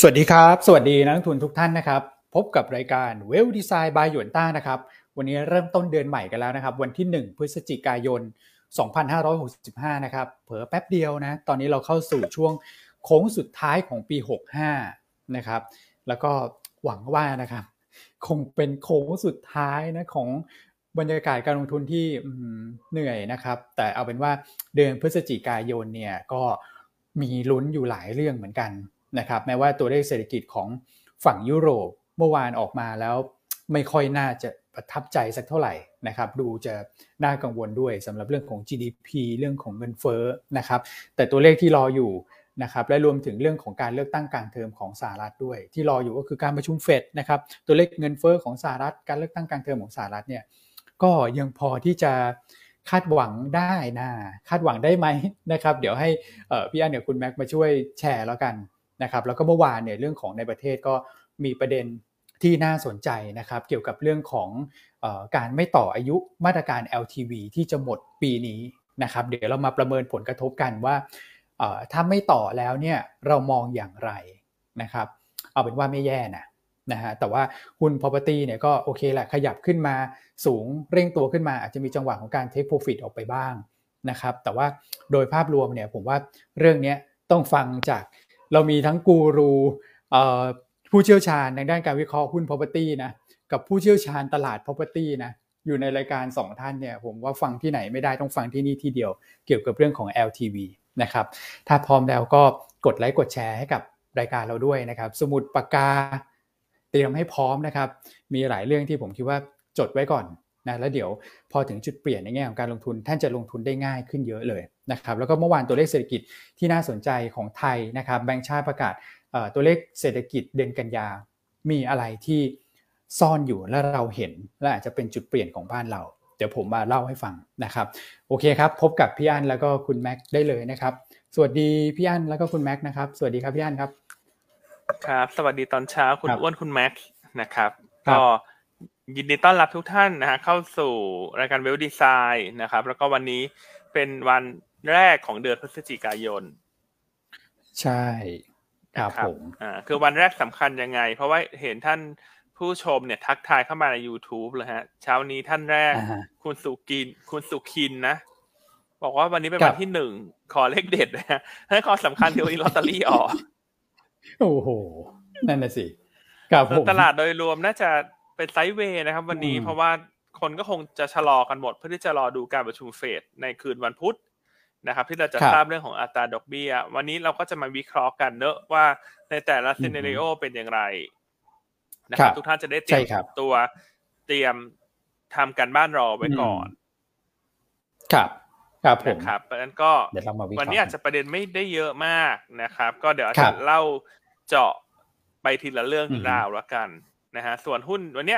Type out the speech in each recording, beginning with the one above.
สวัสดีครับ สวัสดีนักลงทุนทุกท่านนะครับ พบกับรายการเวลดีไซน์บายหยวนต้านะครับ วันนี้เริ่มต้นเดือนใหม่กันแล้วนะครับ วันที่ 1 พฤศจิกายน 2565 นะครับ เผลอแป๊บเดียวนะ ตอนนี้เราเข้าสู่ช่วงโค้งสุดท้ายของปี 65 นะครับ แล้วก็หวังว่านะครับ คงเป็นโค้งสุดท้ายนะของบรรยากาศการลงทุนที่เหนื่อยนะครับ แต่เอาเป็นว่าเดือนพฤศจิกายนเนี่ยก็มีลุ้นอยู่หลายเรื่องเหมือนกัน นะครับแม้ว่าตัวเลขเศรษฐกิจของฝั่งยุโรปเมื่อวานออกมาแล้วไม่ค่อยน่าจะประทับใจสักเท่าไหร่นะครับดูจะน่ากังวลด้วยสำหรับเรื่องของ GDP เรื่องของเงินเฟ้อนะครับแต่ตัวเลขที่รออยู่นะครับและรวมถึงเรื่องของการเลือกตั้งกลางเทอมของสหรัฐด้วย ที่รออยู่ก็คือการประชุมเฟดนะครับตัวเลขเงินเฟ้อของสหรัฐ การเลือกตั้งกลางเทอมของสหรัฐเนี่ยก็ยังพอที่จะคาดหวังได้นะคาดหวังได้ไหมนะครับ เดี๋ยวให้พี่อันกับคุณแม็กมาช่วยแชร์แล้วกัน นะครับแล้วก็เมื่อวานเนี่ยเรื่องของในประเทศก็มีประเด็นที่น่าสนใจนะครับ เกี่ยวกับเรื่องของอการไม่ต่ออายุมาตรการ LTV ที่จะหมดปีนี้นะครับ เดี๋ยวเรามาประเมินผลกระทบกันว่าถ้าไม่ต่อแล้วเนี่ยเรามองอย่างไรนะครับ เอาเป็นว่าไม่แย่นะนะฮะแต่ว่าหุ้น property เนี่ยก็โอเคแหละขยับขึ้นมาสูงเร่งตัวขึ้นมา อาจจะมีจังหวะของการ take profit ออกไปบ้างนะครับ แต่ว่าโดยภาพรวมเนี่ยผมว่าเรื่องนี้ต้องฟังจาก เรามีทั้งกูรูผู้เชี่ยวชาญในด้านการวิเคราะห์หุ้น property นะกับผู้เชี่ยวชาญตลาด property นะอยู่ในรายการ 2 ท่านเนี่ยผมว่าฟังที่ไหนไม่ได้ต้องฟังที่นี่ที่เดียว เกี่ยวกับเรื่องของ LTV นะครับถ้าพร้อมแล้วก็กดไลค์กดแชร์ให้กับรายการเราด้วยนะครับ สมุดปากกาเตรียมให้พร้อมนะครับ มีหลายเรื่องที่ผมคิดว่าจดไว้ก่อน นะแล้วเดี๋ยวพอถึงจุดเปลี่ยนในแง่ของการลงทุนท่านจะลงทุนได้ง่ายขึ้นเยอะเลยนะครับแล้วก็เมื่อวานตัวเลขเศรษฐกิจที่น่าสนใจของไทยนะครับแบงก์ชาติประกาศตัวเลขเศรษฐกิจเดือนกันยา มีอะไรที่ซ่อนอยู่และเราเห็นและอาจจะเป็นจุดเปลี่ยนของบ้านเรา เดี๋ยวผมมาเล่าให้ฟังนะครับโอเคครับพบกับพี่อันแล้วก็คุณแม็กได้เลยนะครับสวัสดีพี่อันแล้วก็คุณแม็กนะครับสวัสดีครับพี่อันครับครับ สวัสดีตอนเช้าคุณอ้วนคุณแม็กนะครับก็ ยินดีต้อนรับทุกท่านนะฮะเข้าสู่รายการเวลดีไซน์นะครับ แล้วก็วันนี้เป็นวันแรกของเดือนพฤศจิกายน ใช่ครับผมอ่าคือวันแรกสำคัญยังไง เพราะว่าเห็นท่านผู้ชมเนี่ยทักทายเข้ามาใน YouTube เลยฮะ เช้านี้ท่านแรก คุณสุกิน คุณสุขินนะ บอกว่าวันนี้เป็นวันที่หนึ่งขอเลขเด็ดนะฮะให้ข้อสำคัญคือวันนี้ลอตเตอรี่ออก โอ้โห นั่นน่ะสิกับตลาดโดยรวมน่าจะ เป็นไซด์เวย์นะครับ วันนี้เพราะว่าคนก็คงจะชะลอกันหมด เพื่อที่จะรอดูการประชุมเฟดในคืนวันพุธนะครับ ที่เราจะทราบเรื่องของอัตราดอกเบี้ย วันนี้เราก็จะมาวิเคราะห์กันเนอะว่าในแต่ละซีเนริโอเป็นอย่างไรนะครับ ทุกท่านจะได้เตรียมตัวเตรียมทำการบ้านรอไว้ก่อน ครับครับผมครับเพราะฉะนั้นก็วันนี้อาจจะประเด็นไม่ได้เยอะมากนะครับ ก็เดี๋ยวจะเล่าเจาะไปทีละเรื่องราวแล้วกัน นะฮะส่วนหุ้นวันนี้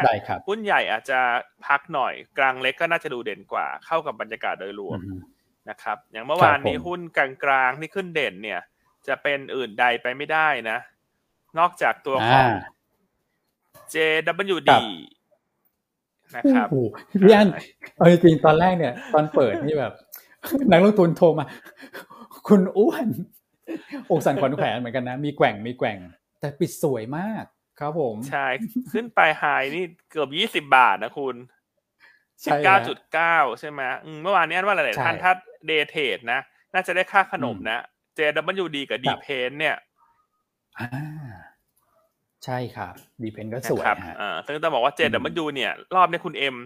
หุ้นใหญ่อาจจะพักหน่อยกลางเล็กก็น่าจะดูเด่นกว่า เข้ากับบรรยากาศโดยรวมนะครับ อย่างเมื่อวานนี้หุ้นกลางกลางที่ขึ้นเด่นเนี่ย จะเป็นอื่นใดไปไม่ได้นะ นอกจากตัวของ JWD นะครับพี่อันเอาจริงตอนแรกเนี่ย ตอนเปิดนี่แบบ นักลงทุนโทรมา คุณอ้วนอกสั่นขวัญแขวนเหมือนกันนะ มีแกว่งมีแกว่ง แต่ปิดสวยมาก ครับผม ใช่ ขึ้นไปไฮนี่เกือบยี่สิบาทนะคุณสิบเก้าจุดเก้าใช่ไหมเมื่อวานนี้ว่าอะไรท่านทัดเดทเทดนะ น่าจะได้ค่าขนมนะ JWD กับดีเพนเนี่ยใช่ครับ ดีเพนก็สวยครับอ่าซึ่งต้องบอกว่า JW เนี่ย รอบนี้คุณเอ็ม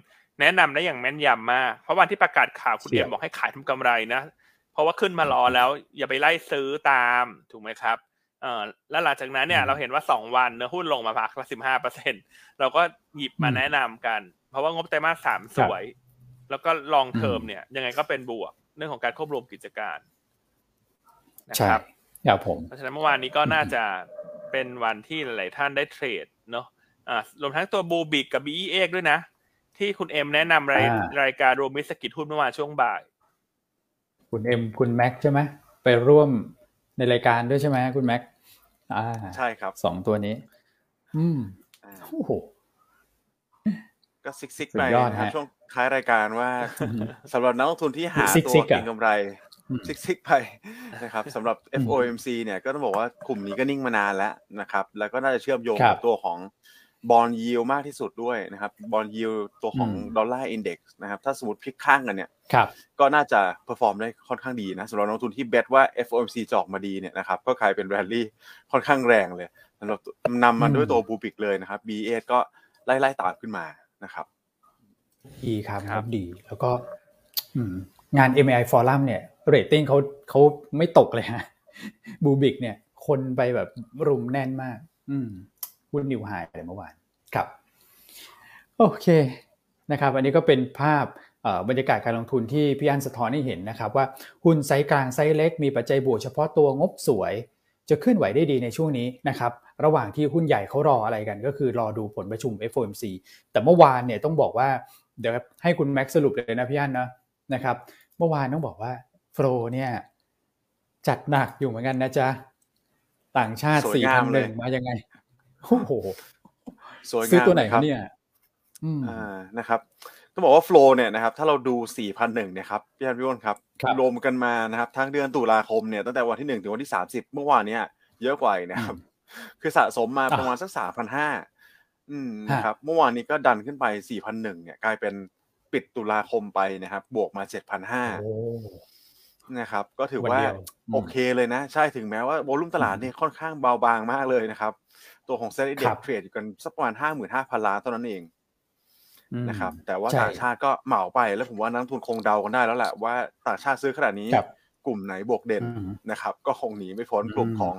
แนะนำได้อย่างแม่นยำมาก เพราะวันที่ประกาศข่าวคุณเอ็มบอกให้ขายทำกำไรนะ เพราะว่าขึ้นมารอแล้ว อย่าไปไล่ซื้อตามถูกไหมครับ เออแล้วหลังจากนั้นเนี่ยเราเห็นว่าสองวันเนื้อหุ้นลงมาพักละสิบห้าเปอร์เซ็นต์เราก็หยิบมาแนะนำกัน เพราะว่างบไตรมาสสามสวย แล้วก็ long term เนี่ย ยังไงก็เป็นบวก เรื่องของการควบรวมกิจการนะครับครับผมเพราะฉะนั้นเมื่อวานนี้ก็น่าจะเป็นวันที่หลายท่านได้เทรดเนาะอ่ารวมทั้งตัว Bluebik กับ BE8 ด้วยนะ ที่คุณเอ็มแนะนำรายรายการรวมมิสกิจหุ้นเมื่อวานช่วงบ่าย คุณเอ็มคุณแม็กใช่ไหมไปร่วมในรายการด้วยใช่ไหมคุณแม็ก ใช่ครับสองตัวนี้ อืมโอ้โหก็ซิกซิกไปช่วงท้ายรายการว่าสำหรับนักลงทุนที่หาตัวเก็งกำไรซิกซิกไปนะครับสำหรับ FOMC เนี่ยก็ต้องบอกว่ากลุ่มนี้ก็นิ่งมานานแล้วนะครับ แล้วก็น่าจะเชื่อมโยงกับตัวของ bond yield มากที่สุดด้วยนะครับ bond yield ตัวของ dollar index นะครับ ถ้าสมมติพลิกข้างกันเนี่ย ก็น่าจะ perform ได้ค่อนข้างดีนะสำหรับนักทุนที่ bet ว่า FOMC จะออกมาดีเนี่ยนะครับก็กลายเป็นแรลลี่ค่อนข้างแรงเลยสำหรับนำมันด้วยตัว Bluebik เลยนะครับ BE8 ก็ไล่ไล่ตามขึ้นมานะครับดีครับครับดีแล้วก็งาน MAI Forum เนี่ยเรตติ้งเขาเขาไม่ตกเลยฮะ Bluebik เนี่ย คนไปแบบรุมแน่นมาก อืมหุ้น new high เลยเมื่อวานครับ โอเคนะครับ อันนี้ก็เป็นภาพ บรรยากาศการลงทุนที่พี่อันสะท้อนให้เห็นนะครับว่าหุ้นไซส์กลางไซส์เล็กมีปัจจัยบวกเฉพาะตัวงบสวย จะขึ้นไหวได้ดีในช่วงนี้นะครับระหว่างที่หุ้นใหญ่เขารออะไรกัน ก็คือรอดูผลประชุม FOMC แต่เมื่อวานเนี่ยต้องบอกว่าเดี๋ยวให้คุณแม็กสรุปเลยนะพี่อันนะนะครับเมื่อวานต้องบอกว่า flow เนี่ยจัดหนักอยู่เหมือนกันนะจ๊ะต่างชาติสี่พันหนึ่งมายังไงโอ้โหสวยงามซื้อตัวไหนครับเนี่ยอ่านะครับ ต้องบอกว่าโฟลเนี่ยนะครับถ้าเราดูสี่พันหนึ่งเนี่ยครับพี่อันพี่อ้นครับรวมกันมานะครับทั้งเดือนตุลาคมเนี่ยตั้งแต่วันที่หนึ่งถึงวันที่สามสิบเมื่อวานเนี่ยเยอะกว่านะครับ คือสะสมมาประมาณสักสามพันห้าอืมนะครับเมื่อวานนี้ก็ดันขึ้นไปสี่พันหนึ่งเนี่ยกลายเป็นปิดตุลาคมไปนะครับ บวกมาเจ็ดพันห้านะครับก็ถือว่าโอเคเลยนะ ใช่ถึงแม้ว่าโวลุ่มตลาดเนี่ยค่อนข้างเบาบางมากเลยนะครับ ตัวของเซ็นดีเทรดอยู่กันสักประมาณห้าหมื่นห้าพันล้านเท่านั้นเอง นะครับ แต่ว่าต่างชาติก็เหมาไปแล้วผมว่านักทุนคงเดากันได้แล้วแหละว่าต่างชาติซื้อขนาดนี้กลุ่มไหนบวกเด่นนะครับ ก็คงหนีไม่พ้นกลุ่มของ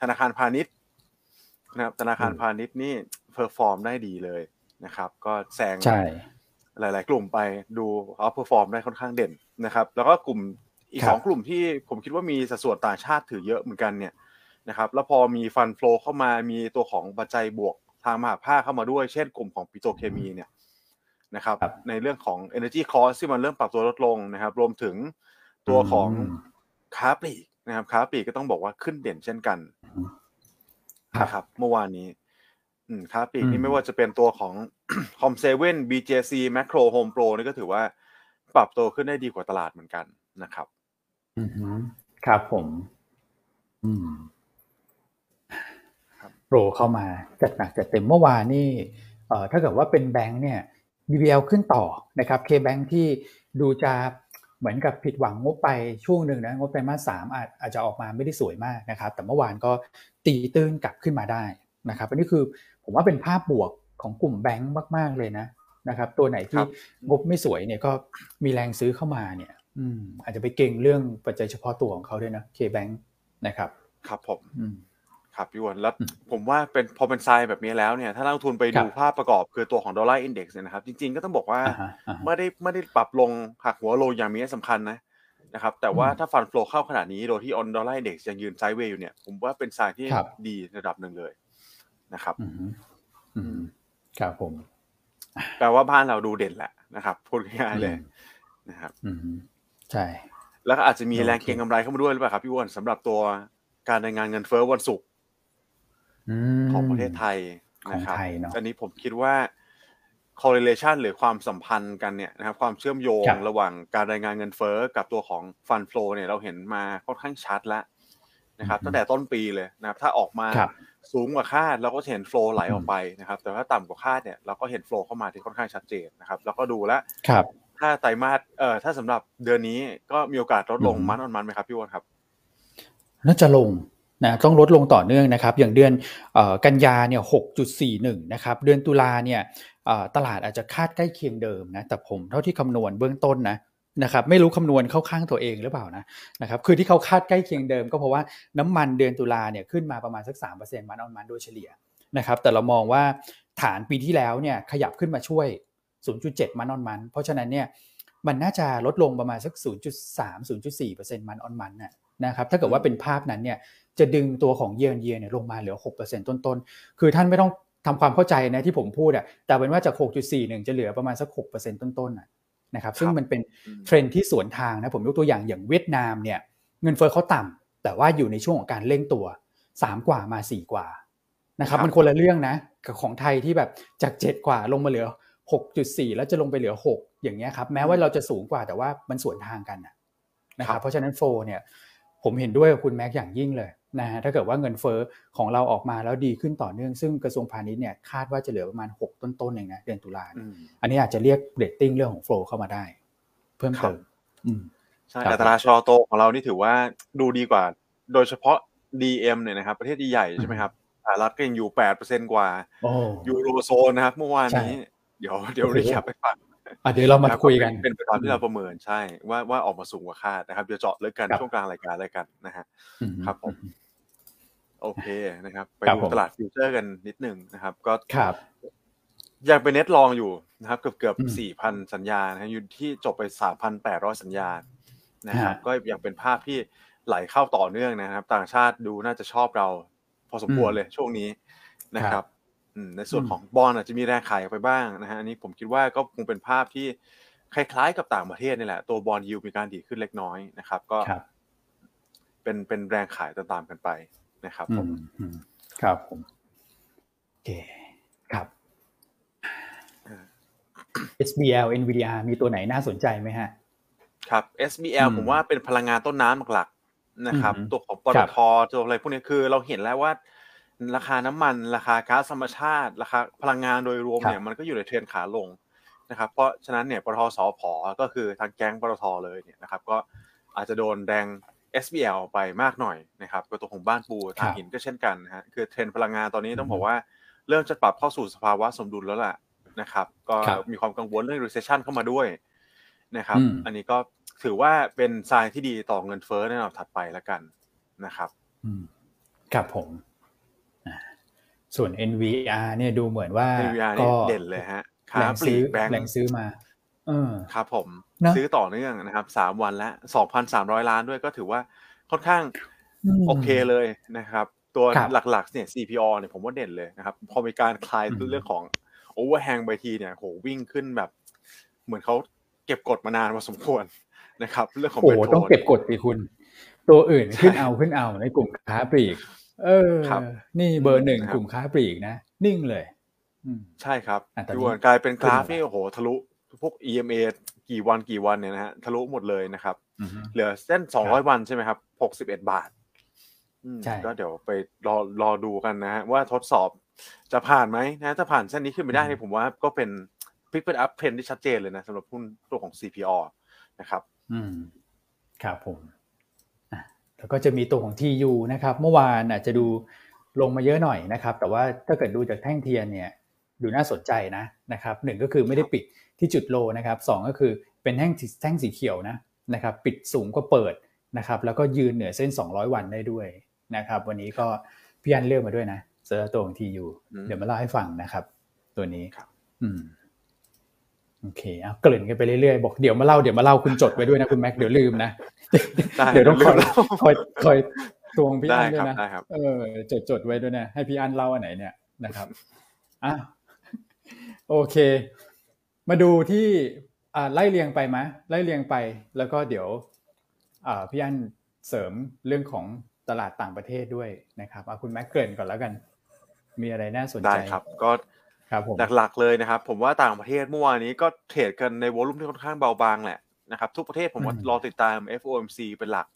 ธนาคารพาณิชย์นะครับ ธนาคารพาณิชย์นี่ perform ได้ดีเลยนะครับ ก็แซงหลาย ๆ กลุ่มไปดูเอา perform ได้ค่อนข้างเด่นนะครับ แล้วก็กลุ่มอีกสองกลุ่มที่ผมคิดว่ามีสัดส่วนต่างชาติถือเยอะเหมือนกันเนี่ยนะครับแล้วพอมีฟันฟลูเข้ามามีตัวของปัจจัยบวกทางมหาภาคเข้ามาด้วย เช่นกลุ่มของปิโตรเคมีเนี่ย นะครับในเรื่องของ energy cost ที่มันเริ่มปรับตัวลดลงนะครับ รวมถึงตัวของค้าปลีกนะครับค้าปลีกก็ต้องบอกว่าขึ้นเด่นเช่นกันนะครับ เมื่อวานนี้ค้าปลีกนี่ไม่ว่าจะเป็นตัวของคอมเซเว่น BJC Macro Home Pro นี่ก็ถือว่าปรับตัวขึ้นได้ดีกว่าตลาดเหมือนกันนะครับครับผม อืมโปรเข้ามาจัดหนักจัดเต็มเมื่อวานนี่เอ่อถ้าเกิดว่าเป็นแบงค์เนี่ย BBL ขึ้นต่อนะครับ K-Bank ที่ดูจะเหมือนกับผิดหวังงบไปช่วงหนึ่งนะงบไตรมาสสามอาจอาจจะออกมาไม่ได้สวยมากนะครับ แต่เมื่อวานก็ตีตื้นกลับขึ้นมาได้นะครับอันนี้คือผมว่าเป็นภาพบวกของกลุ่มแบงค์มาก ๆ เลยนะนะครับ ตัวไหนที่งบไม่สวยเนี่ยก็มีแรงซื้อเข้ามาเนี่ยอืมอาจจะไปเก่งเรื่องปัจจัยเฉพาะตัวของเขาด้วยนะ K-Bank นะครับ ครับผม ครับพี่อันแล้วผมว่าเป็นพอเป็นทรายแบบนี้แล้วเนี่ยถ้านักทุนไปดูภาพประกอบคือตัวของ dollar index เนี่ยนะครับ จริงๆก็ต้องบอกว่าไม่ได้ไม่ได้ปรับลงหักหัวลงอย่างมีนัยสำคัญนะนะครับแต่ว่าถ้า fund flow เข้าขนาดนี้โดยที่ on dollar index ยังยืน sideway อยู่เนี่ยผมว่าเป็นทรายที่ดีระดับหนึ่งเลยนะครับครับผมแปลว่าบ้านเราดูเด่นแหละนะครับพูดง่ายๆเลยนะครับใช่ แล้วก็อาจจะมีแรงเก็งกำไรเข้ามาด้วยหรือเปล่าครับพี่วอนสำหรับตัวการรายงานเงินเฟ้อวันศุกร์ ของประเทศไทยนะครับอันนี้ผมคิดว่า correlation หรือความสัมพันธ์กันเนี่ยนะครับ ความเชื่อมโยงระหว่างการรายงานเงินเฟ้อกับตัวของฟันฟลอเนี่ยเราเห็นมาค่อนข้างชัดแล้วนะครับตั้งแต่ต้นปีเลยนะครับถ้าออกมาสูงกว่าคาดเราก็เห็นโฟล์ไหลออกไปนะครับ แต่ถ้าต่ำกว่าคาดเนี่ยเราก็เห็นโฟล์เข้ามาที่ค่อนข้างชัดเจนนะครับแล้วก็ดูแลถ้าไตรมาสเอ่อถ้าสำหรับเดือนนี้ก็มีโอกาสลดลงมันออนมันไหมครับพี่วอนครับ น่าจะลง นะต้องลดลงต่อเนื่องนะครับ อย่างเดือนกันยาเนี่ยหกจุดสี่หนึ่งนะครับ เดือนตุลาเนี่ยตลาดอาจจะคาดใกล้เคียงเดิมนะ แต่ผมเท่าที่คำนวณเบื้องต้นนะนะครับไม่รู้คำนวณเข้าข้างตัวเองหรือเปล่านะนะครับคือที่เขาคาดใกล้เคียงเดิมก็เพราะว่าน้ำมันเดือนตุลาเนี่ยขึ้นมาประมาณสักสามเปอร์เซ็นต์มันออนมันโดยเฉลี่ยนะครับแต่เรามองว่าฐานปีที่แล้วเนี่ยขยับขึ้นมาช่วย 0.7 มันออนมัน เพราะฉะนั้นเนี่ยมันน่าจะลดลงประมาณสัก 0.3 0.4%มันออนมันนะครับถ้าเกิดว่าเป็นภาพนั้นเนี่ย จะดึงตัวของเยียร์เยียเนี่ยลงมาเหลือ 6%ต้นๆ คือท่านไม่ต้องทำความเข้าใจนะที่ผมพูดอะแต่เป็นว่าจาก 6.41 จะเหลือประมาณสัก 6%ต้นๆนะครับ ซึ่งมันเป็นเทรนที่สวนทางนะ ผมยกตัวอย่างอย่างเวียดนามเนี่ยเงินเฟ้อเขาต่ำแต่ว่าอยู่ในช่วงของการเร่งตัว 3 กว่ามา 4 กว่านะครับมันคนละเรื่องนะกับของไทยที่แบบจาก 7 กว่าลงมาเหลือ 6.4 แล้วจะลงไปเหลือ 6 อย่างเงี้ยครับแม้ว่าเราจะสูงกว่าแต่ว่ามันสวนทางกันนะครับเพราะฉะนั้นโฟเนี่ยผมเห็นด้วยกับคุณแม็กอย่างยิ่งเลย นะฮะถ้าเกิดว่าเงินเฟ้อของเราออกมาแล้วดีขึ้นต่อเนื่อง ซึ่งกระทรวงพาณิชย์เนี่ยคาดว่าจะเหลือประมาณ 6 ต้นๆเองนะเดือนตุลาอันนี้อาจจะเรียกเรตติ้งเรื่องของโฟเข้ามาได้ เพิ่มเติมใช่อัตราชะลอโตของเรานี่ถือว่าดูดีกว่า โดยเฉพาะ DM เนี่ยนะครับ ประเทศใหญ่ใช่ไหมครับสหรัฐก็ยังอยู่แปดเปอร์เซ็นกว่ายูโรโซนนะครับ เมื่อวานนี้ เดี๋ยวเดี๋ยวเรียกไปฟัง เดี๋ยวเรามาคุยกันเป็นไปตามที่เราประเมินใช่ ว่าว่าออกมาสูงกว่าคาดนะครับเดี๋ยวเจาะเลยกันช่วงกลางรายการเลยกันนะฮะครับผมโอเคนะครับ ไปดูตลาดฟิวเจอร์กันนิดนึงนะครับ ก็ครับยังเป็น net long อยู่นะครับเกือบเกือบสี่พันสัญญานะอยู่ที่จบไปสามพันแปดร้อยสัญญานะครับก็ยังเป็นภาพที่ไหลเข้าต่อเนื่องนะครับ ต่างชาติดูน่าจะชอบเรา พอสมควรเลยช่วงนี้นะครับ ในส่วนของบอลอาจจะมีแรงขายไปบ้างนะฮะอันนี้ผมคิดว่าก็คงเป็นภาพที่คล้ายๆกับต่างประเทศนี่แหละ ตัว bond yield มีการดีขึ้นเล็กน้อยนะครับ ก็เป็นเป็นแรงขายตามๆกันไปนะครับผมครับผมโอเคครับ SBL NVDR มีตัวไหนน่าสนใจไหมฮะ ครับ SBL ผมว่าเป็นพลังงานต้นน้ำหลักๆนะครับ ตัวของปตทตัวอะไรพวกนี้คือเราเห็นแล้วว่า ราคาน้ำมัน ราคาก๊าซธรรมชาติ ราคาพลังงานโดยรวมเนี่ยมันก็อยู่ในเทรนขาลงนะครับ เพราะฉะนั้นเนี่ยปตทสพก็คือทางแก๊งปตทเลยเนี่ยนะครับ ก็อาจจะโดนแดง SBL ไปมากหน่อยนะครับก็ตัวของบ้านปูทางหินก็เช่นกันนะฮะคือเทรนพลังงานตอนนี้ต้องบอกว่าเริ่มจะปรับเข้าสู่สภาวะสมดุลแล้วแหละนะครับ ก็มีความกังวลเรื่อง recession เข้ามาด้วยนะครับ อันนี้ก็ถือว่าเป็นทรายที่ดีต่อเงินเฟ้อในระดับถัดไปแล้วกันนะครับครับผม ส่วน NVR เนี่ยดูเหมือนว่าก็เด่นเลยฮะแรงซื้อแรงซื้อมาครับผมซื้อต่อเนื่องนะครับสามวันแล้วสองพันสามร้อยล้านด้วยก็ถือว่าค่อนข้างโอเคเลยนะครับ ตัวหลักๆเนี่ย CPO เนี่ยผมว่าเด่นเลยนะครับ พอมีการคลายเรื่องของโอเวอร์แฮงไปทีเนี่ยโหวิ่งขึ้นแบบ เหมือนเขาเก็บกดมานานพอสมควรนะครับ เรื่องของโอ้ต้องเก็บกดสิคุณ ตัวอื่นขึ้นเอาขึ้นเอาในกลุ่มค้าปลีก เออนี่เบอร์หนึ่งกลุ่มค้าปลีกนะ นิ่งเลยใช่ครับดูกลายเป็นกราฟที่โอ้โหทะลุพวก EMA กี่วันกี่วันเนี่ยนะฮะทะลุหมดเลยนะครับ เหลือเส้นสองร้อยวันใช่ไหมครับหกสิบเอ็ดบาทก็เดี๋ยวไปรอรอดูกันนะฮะว่าทดสอบจะผ่านไหมนะถ้าผ่านเส้นนี้ขึ้นไม่ได้เนี่ยผมว่าก็เป็นพิกเป็นอัพเทรนที่ชัดเจนเลยนะสำหรับหุ้นตัวของ CPO นะครับ อืมครับผม แล้วก็จะมีตัวของ TU นะครับ เมื่อวานอาจจะดูลงมาเยอะหน่อยนะครับ แต่ว่าถ้าเกิดดูจากแท่งเทียนเนี่ยดูน่าสนใจนะนะครับหนึ่งก็คือไม่ได้ปิดที่จุดโลนะครับสก็คือเป็นแท่งแท่งสีเขียวนะนะครับ ปิดสูงก็เปิดนะครับ แล้วก็ยืนเหนือเส้น 200 วันได้ด้วยนะครับ วันนี้ก็พี่อันเลือกมาด้วยนะเจอตัวของทียูเดี๋ยวมาเล่าให้ฟังนะครับ ตัวนี้อืม โอเคเอาเกริ่นกันไปเรื่อยๆบอกเดี๋ยวมาเล่าเดี๋ยวมาเล่าคุณจดไว้ด้วยนะคุณแม็กเดี๋ยวลืมนะเดี๋ยวต้องคอยคอยคอยตวงพี่อันด้วยนะเออจดจดไว้ด้วยนะให้พี่อันเล่าอันไหนเนี่ยนะครับอะโอเค มาดูที่ไล่เรียงไปไหมไล่เรียงไป แล้วก็เดี๋ยวพี่อันเสริมเรื่องของตลาดต่างประเทศด้วยนะครับเอาคุณแม็กเกินก่อนแล้วกัน มีอะไรน่าสนใจได้ครับ ก็ครับผม หลักๆเลยนะครับ ผมว่าต่างประเทศเมื่อวานนี้ก็เทรดกันในวอลุ่มที่ค่อนข้างเบาบางแหละนะครับทุกประเทศผมว่ารอติดตาม FOMC เป็นหลัก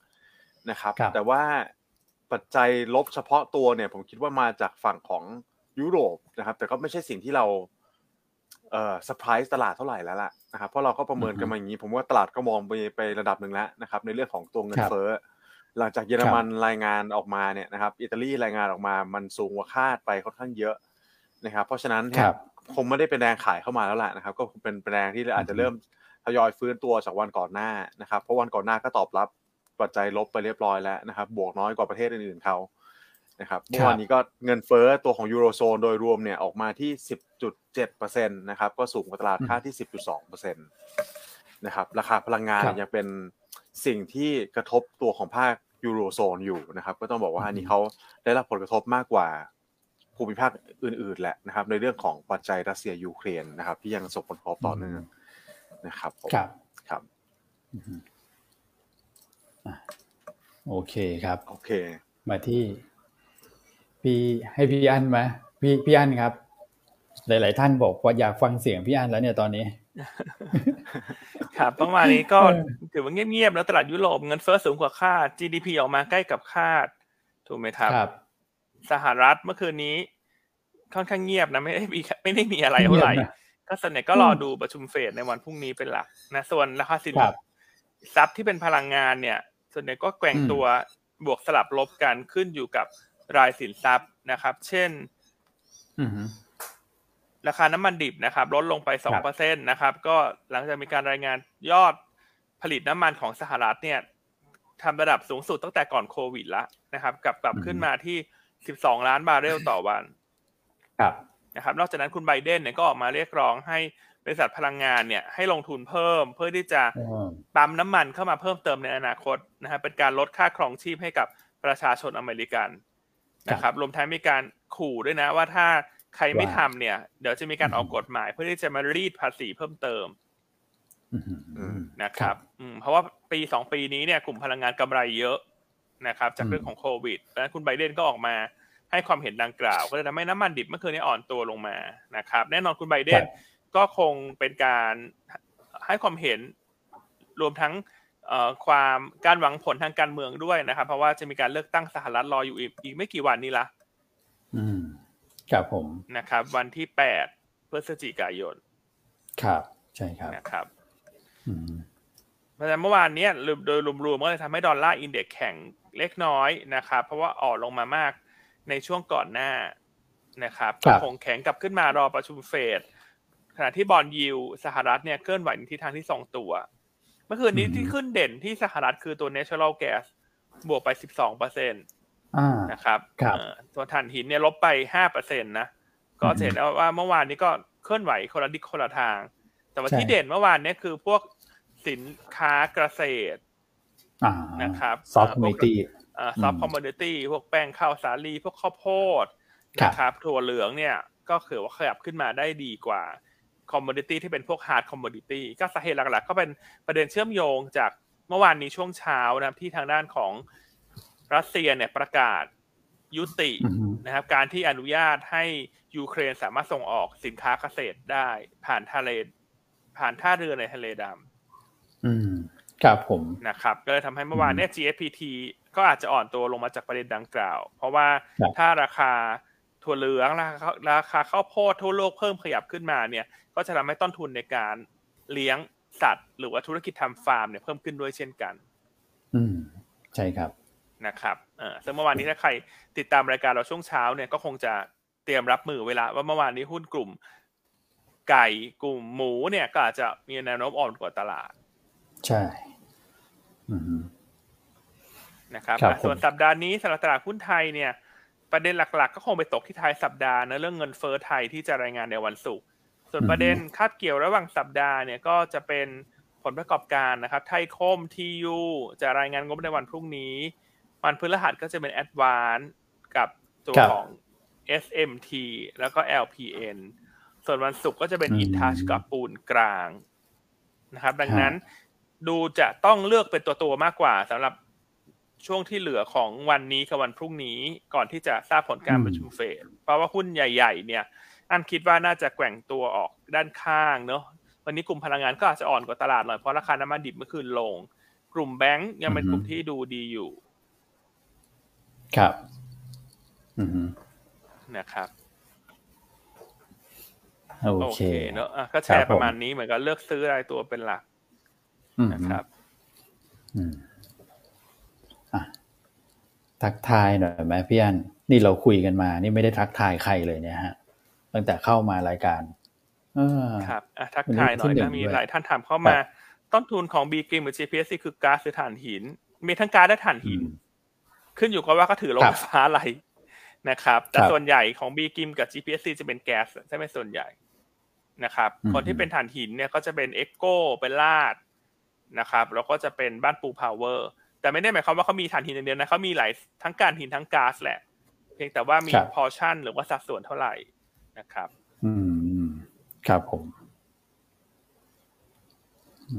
นะครับ แต่ว่าปัจจัยลบเฉพาะตัวเนี่ย ผมคิดว่ามาจากฝั่งของยุโรปนะครับ แต่ก็ไม่ใช่สิ่งที่เราเอ่อเซอร์ไพรส์ตลาดเท่าไหร่แล้วล่ะนะครับเพราะเราก็ประเมินกันมาอย่างนี้ ผมว่าตลาดก็มองไปไประดับหนึ่งแล้วนะครับ ในเรื่องของตัวเงินเฟ้อหลังจากเยอรมันรายงานออกมาเนี่ยนะครับ อิตาลีรายงานออกมามันสูงกว่าคาดไปค่อนข้างเยอะ นะครับ เพราะฉะนั้นคงไม่ได้เป็นแรงขายเข้ามาแล้วแหละนะครับ ก็เป็นแรงที่อาจจะเริ่มทยอยฟื้นตัวจากวันก่อนหน้านะครับ เพราะวันก่อนหน้าก็ตอบรับปัจจัยลบไปเรียบร้อยแล้วนะครับ บวกน้อยกว่าประเทศอื่นๆเขานะครับเมื่อวานนี้ก็เงินเฟ้อตัวของยูโรโซนโดยรวมเนี่ยออกมาที่ 10.7%นะครับ ก็สูงกว่าตลาดค่าที่ 10.2%นะครับ ราคาพลังงานยังเป็นสิ่งที่กระทบตัวของภาคยูโรโซนอยู่นะครับ ก็ต้องบอกว่าอันนี้เขาได้รับผลกระทบมากกว่า ภูมิภาคอื่น ๆ แหละนะครับ ในเรื่องของปัจจัยรัสเซียยูเครนนะครับ ที่ยังส่งผลกระทบต่อเนื่องนะครับครับครับโอเคครับ โอเค มาที่พี่ให้พี่อันมาพี่พี่อันครับ หลาย ๆ ท่านบอกว่าอยากฟังเสียงพี่อันแล้วเนี่ยตอนนี้ ครับประมาณนี้ก็ถือว่าเงียบ ๆ แล้วตลาดยุโรปเงินเฟ้อสูงกว่าคาด GDP ออกมาใกล้กับคาด ถูกไหมครับครับ สหรัฐเมื่อคืนนี้ ค่อนข้างเงียบนะไม่ได้มีไม่ได้มีอะไรเท่าไหร่ก็ส่วนใหญ่ก็รอดูประชุมเฟดในวันพรุ่งนี้เป็นหลักนะส่วนราคาสินทรัพย์ที่เป็นพลังงานเนี่ย ส่วนใหญ่ก็แกว่งตัวบวกสลับลบกันขึ้นอยู่กับรายสินทรัพย์นะครับ เช่นราคาน้ำมันดิบนะครับ ลดลงไปสองเปอร์เซ็นต์นะครับ ก็หลังจากมีการรายงานยอดผลิตน้ำมันของสหรัฐเนี่ยทำระดับสูงสุดตั้งแต่ก่อนโควิดแล้วนะครับ กลับกลับขึ้นมาที่ สิบสองล้านบาร์เรลต่อวันครับนะครับ นอกจากนั้นคุณไบเดนเนี่ยก็ออกมาเรียกร้องให้บริษัทพลังงานเนี่ยให้ลงทุนเพิ่มเพื่อที่จะปั๊มน้ำมันเข้ามาเพิ่มเติมในอนาคตนะครับเป็นการลดค่าครองชีพให้กับประชาชนอเมริกันนะครับรวมทั้งมีการขู่ด้วยนะว่าถ้าใครไม่ทำเนี่ย เดี๋ยวจะมีการออกกฎหมาย เพื่อที่จะมารีดภาษีเพิ่มเติมนะครับเพราะว่าปีสองปีนี้เนี่ยกลุ่มพลังงานกำไรเยอะ นะครับจากเรื่องของโควิดแล้วคุณไบเดนก็ออกมาให้ความเห็นดังกล่าว ก็เลยทำให้น้ำมันดิบเมื่อคืนนี้อ่อนตัวลงมานะครับแน่นอนคุณไบเดนก็คงเป็นการให้ความเห็นรวมทั้งความการหวังผลทางการเมืองด้วยนะครับ เพราะว่าจะมีการเลือกตั้งสหรัฐรออยู่อีกไม่กี่วันนี้ละอืมครับผมนะครับ วันที่แปดพฤศจิกายน ครับ ใช่ครับนะครับเพราะฉะนั้นเมื่อวานนี้โดยรวมๆก็เลยทำให้ดอลลาร์อินเด็กซ์แข็ง เล็กน้อยนะครับ เพราะว่าอ่อนลงมามากในช่วงก่อนหน้านะครับก็คงแข็งกลับขึ้นมารอประชุมเฟดขณะที่บอลยิวสหรัฐเนี่ยเคลื่อนไหวในทิศทางที่สองตัว เมื่อคืนนี้ที่ขึ้นเด่นที่สหรัฐคือตัว natural gas บวกไปสิบสองเปอร์เซ็นต์นะครับตัวถ่านหินเนี่ยลบไปห้าเปอร์เซ็นต์นะ ก็เห็นแล้วว่าเมื่อวานนี้ก็เคลื่อนไหวคนละทิศคนละทาง แต่ว่าที่เด่นเมื่อวานนี้คือพวกสินค้าเกษตร นะครับ soft commodity soft commodity พวกแป้งข้าวสาลีพวกข้าวโพดนะครับถั่วเหลืองเนี่ยก็คือว่าขยับขึ้นมาได้ดีกว่า commodity ที่เป็นพวก hard commodity ก็สาเหตุหลักๆ ก็เป็นประเด็นเชื่อมโยงจากเมื่อวานนี้ช่วงเช้านะครับที่ทางด้านของรัสเซียเนี่ยประกาศยุตินะครับการที่อนุญาตให้ยูเครนสามารถส่งออกสินค้าเกษตรได้ ผ่านทะเลผ่านท่าเรือในทะเลดำอืม ครับผมนะครับก็เลยทำให้เมื่อวานเนี่ย GFPT ก็อาจจะอ่อนตัวลงมาจากประเด็นดังกล่าว เพราะว่าถ้าราคาถั่วเหลืองราคาราคาข้าวโพดทั่วโลกเพิ่มขยับขึ้นมาเนี่ย ก็จะทำให้ต้นทุนในการเลี้ยงสัตว์ หรือว่าธุรกิจทำฟาร์มเนี่ยเพิ่มขึ้นด้วยเช่นกัน อืมใช่ครับนะครับเออซึ่งเมื่อวานนี้ถ้าใครติดตามรายการเราช่วงเช้าเนี่ยก็คงจะเตรียมรับมือเวลา ว่าเมื่อวานนี้หุ้นกลุ่ม ไก่กลุ่มหมูเนี่ยก็อาจจะมีแนวโน้มอ่อนกว่าตลาด ใช่ นะครับส่วนสัปดาห์นี้สำหรับตลาดหุ้นไทยเนี่ย ประเด็นหลักๆ ก็คงไปตกที่ท้ายสัปดาห์นะเรื่องเงินเฟ้อไทยที่จะรายงานในวันศุกร์ส่วนประเด็นคาบเกี่ยวระหว่างสัปดาห์เนี่ยก็จะเป็นผลประกอบการนะครับ ไทยคมทียูจะรายงานงบในวันพรุ่งนี้ วันพฤหัสก็จะเป็น a d v a n c e กับตัวของ SMT แล้วก็ LPN ส่วนวันศุกร์ก็จะเป็น InTouch กับปูนกลางนะครับ ดังนั้น ดูจะต้องเลือกเป็นตัวตัวมากกว่าสำหรับช่วงที่เหลือของวันนี้กับวันพรุ่งนี้ก่อนที่จะทราบผลการประชุมเฟดเพราะว่าหุ้นใหญ่ๆ เนี่ย อันคิดว่าน่าจะแกว่งตัวออกด้านข้างเนาะวันนี้กลุ่มพลังงานก็อาจจะอ่อนกว่าตลาดหน่อยเพราะราคาน้ำมันดิบเมื่อคืนลง กลุ่มแบงก์ยังเป็นกลุ่มที่ดูดีอยู่ ครับอืมนะครับโอเคเนอะก็แชร์ประมาณนี้เหมือนกันเลือกซื้อรายตัวเป็นหลัก นะครับอืมอะทักทายหน่อยไหมพี่อันนี่เราคุยกันมา นี่ไม่ได้ทักทายใครเลยเนี่ยฮะ ตั้งแต่เข้ามารายการครับอะทักทายหน่อยนะมีหลายท่านถามเข้ามา ต้นทุนของบีกิมหรือ GPS คือก๊าซหรือถ่านหิน มีทั้งก๊าซและถ่านหิน ขึ้นอยู่กับว่าเขาถือโรงไฟฟ้าอะไรนะครับ แต่ส่วนใหญ่ของ BGRIM กับ GPSC จะเป็นแก๊สใช่ไหมส่วนใหญ่นะครับ คนที่เป็นถ่านหินเนี่ยก็จะเป็น EGCO เป็น RATCH นะครับแล้วก็จะเป็นบ้านปูพาวเวอร์แต่ไม่ได้หมายความว่าเขามีถ่านหินอย่างเดียวนะเขามีหลายทั้งถ่านหินทั้งก๊าซแหละ เพียงแต่ว่ามีพอชั่น หรือว่าสัดส่วนเท่าไหร่นะครับ อืมครับผม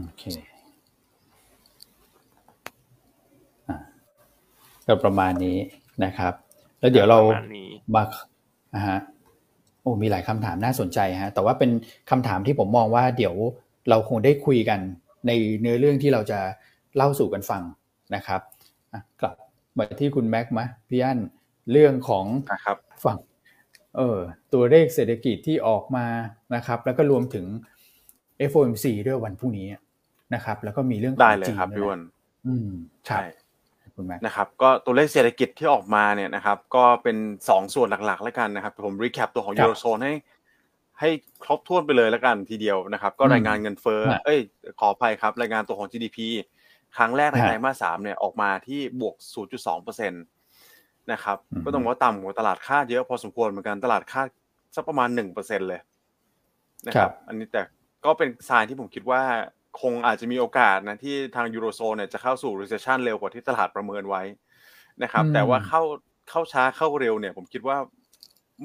โอเคก็ประมาณนี้นะครับ แล้วเดี๋ยวเรามาฮะโอ้มีหลายคำถามน่าสนใจฮะ แต่ว่าเป็นคำถามที่ผมมองว่าเดี๋ยวเราคงได้คุยกัน ในเนื้อเรื่องที่เราจะเล่าสู่กันฟังนะครับกลับมาที่คุณแม็กมาพี่อันเรื่องของฝั่งเออตัวเลขเศรษฐกิจที่ออกมานะครับ แล้วก็รวมถึง FOMC ด้วยวันพรุ่งนี้นะครับ แล้วก็มีเรื่องได้เลยครับพี่วันอืมใช่คุณแม่นะครับก็ตัวเลขเศรษฐกิจที่ออกมาเนี่ยนะครับ ก็เป็นสองส่วนหลักๆแล้วกันนะครับ ผม recap ตัวของยูโรโซนให้ ให้ครบถ้วนไปเลยแล้วกันทีเดียวนะครับ ก็รายงานเงินเฟ้อเอ้ยขออภัยครับ รายงานตัวของ GDP ครั้งแรกในไตรมาสสามเนี่ยออกมาที่บวก 0.2เปอร์เซ็นต์นะครับ ก็ต้องว่าต่ำกว่าตลาดคาดเยอะพอสมควรเหมือนกันตลาดคาดสักประมาณ 1เปอร์เซ็นเลยนะครับ อันนี้แต่ก็เป็นสายที่ผมคิดว่าคงอาจจะมีโอกาสนะที่ทางยูโรโซนเนี่ยจะเข้าสู่ recession เร็วกว่าที่ตลาดประเมินไว้นะครับ แต่ว่าเข้าเข้าช้าเข้าเร็วเนี่ย ผมคิดว่า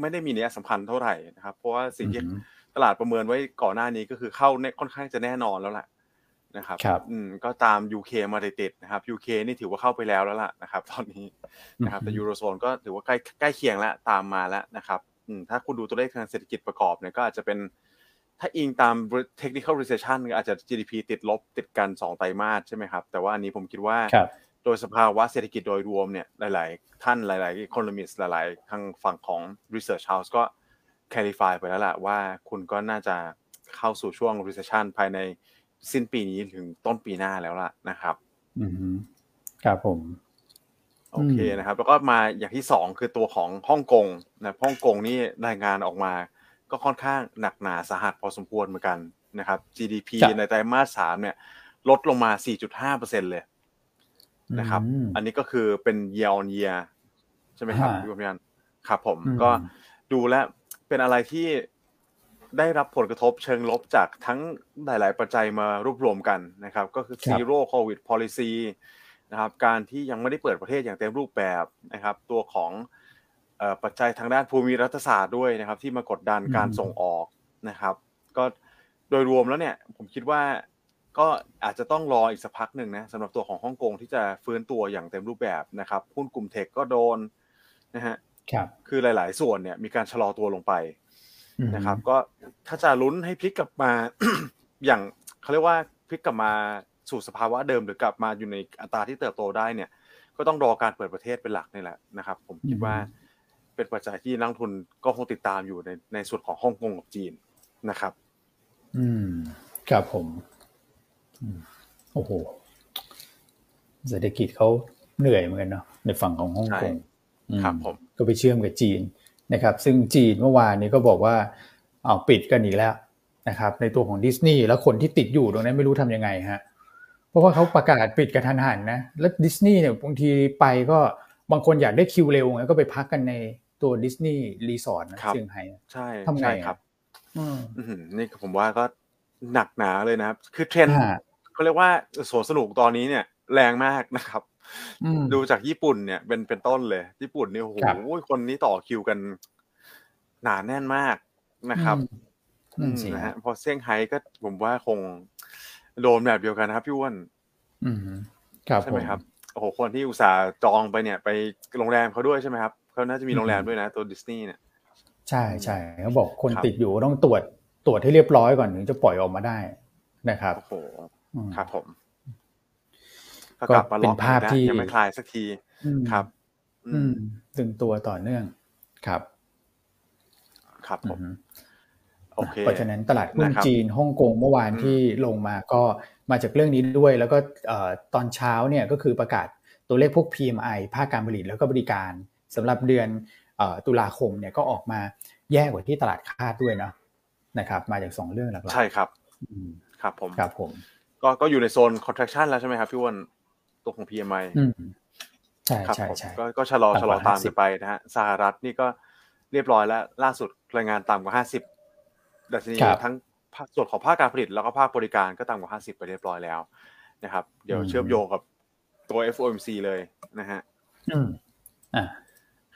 ไม่ได้มีนัยสำคัญเท่าไหร่นะครับ เพราะว่าสิ่งที่ตลาดประเมินไว้ก่อนหน้านี้ก็คือเข้าเนี่ยค่อนข้างจะแน่นอนแล้วแหละนะครับครับอืมก็ตาม UK มาติดๆนะครับ UK นี่ถือว่าเข้าไปแล้วแล้วล่ะนะครับ ตอนนี้นะครับแต่ยูโรโซนก็ถือว่าใกล้ใกล้เคียงแล้วตามมาแล้วนะครับอืมถ้าคุณดูตัวเลขทางเศรษฐกิจประกอบเนี่ยก็อาจจะเป็นถ้าอิงตาม technical recession อาจจะ GDP ติดลบติดกัน 2 ไตรมาสใช่ไหมครับ แต่ว่าอันนี้ผมคิดว่า โดยสภาวะเศรษฐกิจโดยรวมเนี่ยหลาย ๆ ท่านหลาย ๆ economist หลาย ๆ ทางฝั่งของ research house ก็ clarify ไปแล้วแหละว่าคุณก็น่าจะเข้าสู่ช่วง recession ภายในสิ้นปีนี้ถึงต้นปีหน้าแล้วล่ะนะครับอืมครับผมโอเคนะครับ แล้วก็มาอย่างที่สองคือตัวของฮ่องกงนะฮ่องกงนี่รายงานออกมา ก็ค่อนข้างหนักหนาสาหัสพอสมควรเหมือนกันนะครับ GDP ในไตรมาสสามเนี่ย ลดลงมา 4.5เปอร์เซ็นเลย นะครับ อันนี้ก็คือเป็น year on year ใช่ไหมครับพี่พิยันครับผมก็ดูแลเป็นอะไรที่ได้รับผลกระทบเชิงลบจากทั้งหลาย ๆ ปัจจัยมารวบรวมกันนะครับ ก็คือ zero covid policy นะครับ การที่ยังไม่ได้เปิดประเทศอย่างเต็มรูปแบบนะครับ ตัวของปัจจัยทางด้านภูมิรัฐศาสตร์ด้วยนะครับ ที่มากดดันการส่งออกนะครับ ก็โดยรวมแล้วเนี่ย ผมคิดว่า ก็อาจจะต้องรออีกสักพักหนึ่งนะสำหรับตัวของฮ่องกงที่จะฟื้นตัวอย่างเต็มรูปแบบนะครับหุ้นกลุ่มเทคก็โดนนะฮะครับคือหลาย ๆ ส่วนเนี่ยมีการชะลอตัวลงไปนะครับ ก็ถ้าจะลุ้นให้พลิกกลับมา อย่างเขาเรียกว่าพลิกกลับมาสู่สภาวะเดิมหรือกลับมาอยู่ในอัตราที่เติบโตได้เนี่ย ก็ต้องรอการเปิดประเทศเป็นหลักนี่แหละนะครับ ผมคิดว่าเป็นปัจจัยที่นักทุนก็คงติดตามอยู่ในในส่วนของฮ่องกงกับจีนนะครับ อืมครับผม โอ้โหเศรษฐกิจเขาเหนื่อยเหมือนกันเนาะในฝั่งของฮ่องกงครับผมก็ไปเชื่อมกับจีนนะครับ ซึ่งจีนเมื่อวานนี้ก็บอกว่าเอาปิดกันอีกแล้วนะครับ ในตัวของดิสนีย์แล้วคนที่ติดอยู่ตรงนั้นไม่รู้ทํำยังไงฮะเพราะว่าเขาประกาศปิดกระทันหันนะแล้วดิสนีย์เนี่ยบางทีไปก็บางคนอยากได้คิวเร็วไงก็ไปพักกันในตัวดิสนีย์รีสอร์ทนะเซี่ยงไฮ้ใช่ทำไงครับนี่ผมว่าก็หนักหนาเลยนะครับ คือเทรน เขาเรียกว่าสวนสนุกตอนนี้เนี่ยแรงมากนะครับ ดูจากญี่ปุ่นเนี่ยเป็นเป็นต้นเลย ญี่ปุ่นเนี่ยโอ้โหคนนี้ต่อคิวกัน หนาแน่นมากนะครับนะฮะพอเซี่ยงไฮ้ก็ผมว่าคงโดนแบบเดียวกันนะครับพี่อ้วนใช่ไหมครับโอ้โหคนที่อุตส่าห์จองไปเนี่ยไปโรงแรมเขาด้วยใช่ไหมครับเขาน่าจะมีโรงแรมด้วยนะตัวดิสนีย์เนี่ยใช่ใช่เขาบอกคนติดอยู่ต้องตรวจตรวจให้เรียบร้อยก่อนถึงจะปล่อยออกมาได้นะครับโอ้โห ครับผมก็กลับมาเป็นภาพที่ยังไม่คลายสักทีครับ อืมตึงตัวต่อเนื่องครับ ครับผมโอเคเพราะฉะนั้นตลาดหุ้นจีนฮ่องกงเมื่อวานที่ลงมาก็มาจากเรื่องนี้ด้วย แล้วก็ตอนเช้าเนี่ยก็คือประกาศตัวเลขพวก PMI ภาคการผลิตแล้วก็บริการสำหรับเดือนตุลาคมเนี่ยก็ออกมาแย่กว่าที่ตลาดคาดด้วยนะนะครับ มาจากสองเรื่องหลักๆใช่ครับ ครับผมครับผม ก็ก็อยู่ในโซน contraction แล้วใช่ไหมครับพี่วันตัวของ PMI ใช่ใช่ใช่ก็ก็ชะลอชะลอตามไปนะฮะสหรัฐนี่ก็เรียบร้อยแล้ว ล่าสุดรายงานต่ำกว่าห้าสิบดัชนีทั้งส่วนของภาคการผลิตแล้วก็ภาคบริการก็ต่ำกว่าห้าสิบไปเรียบร้อยแล้วนะครับ เดี๋ยวเชื่อมโยงกับตัว FOMC เลยนะฮะอืมอ่า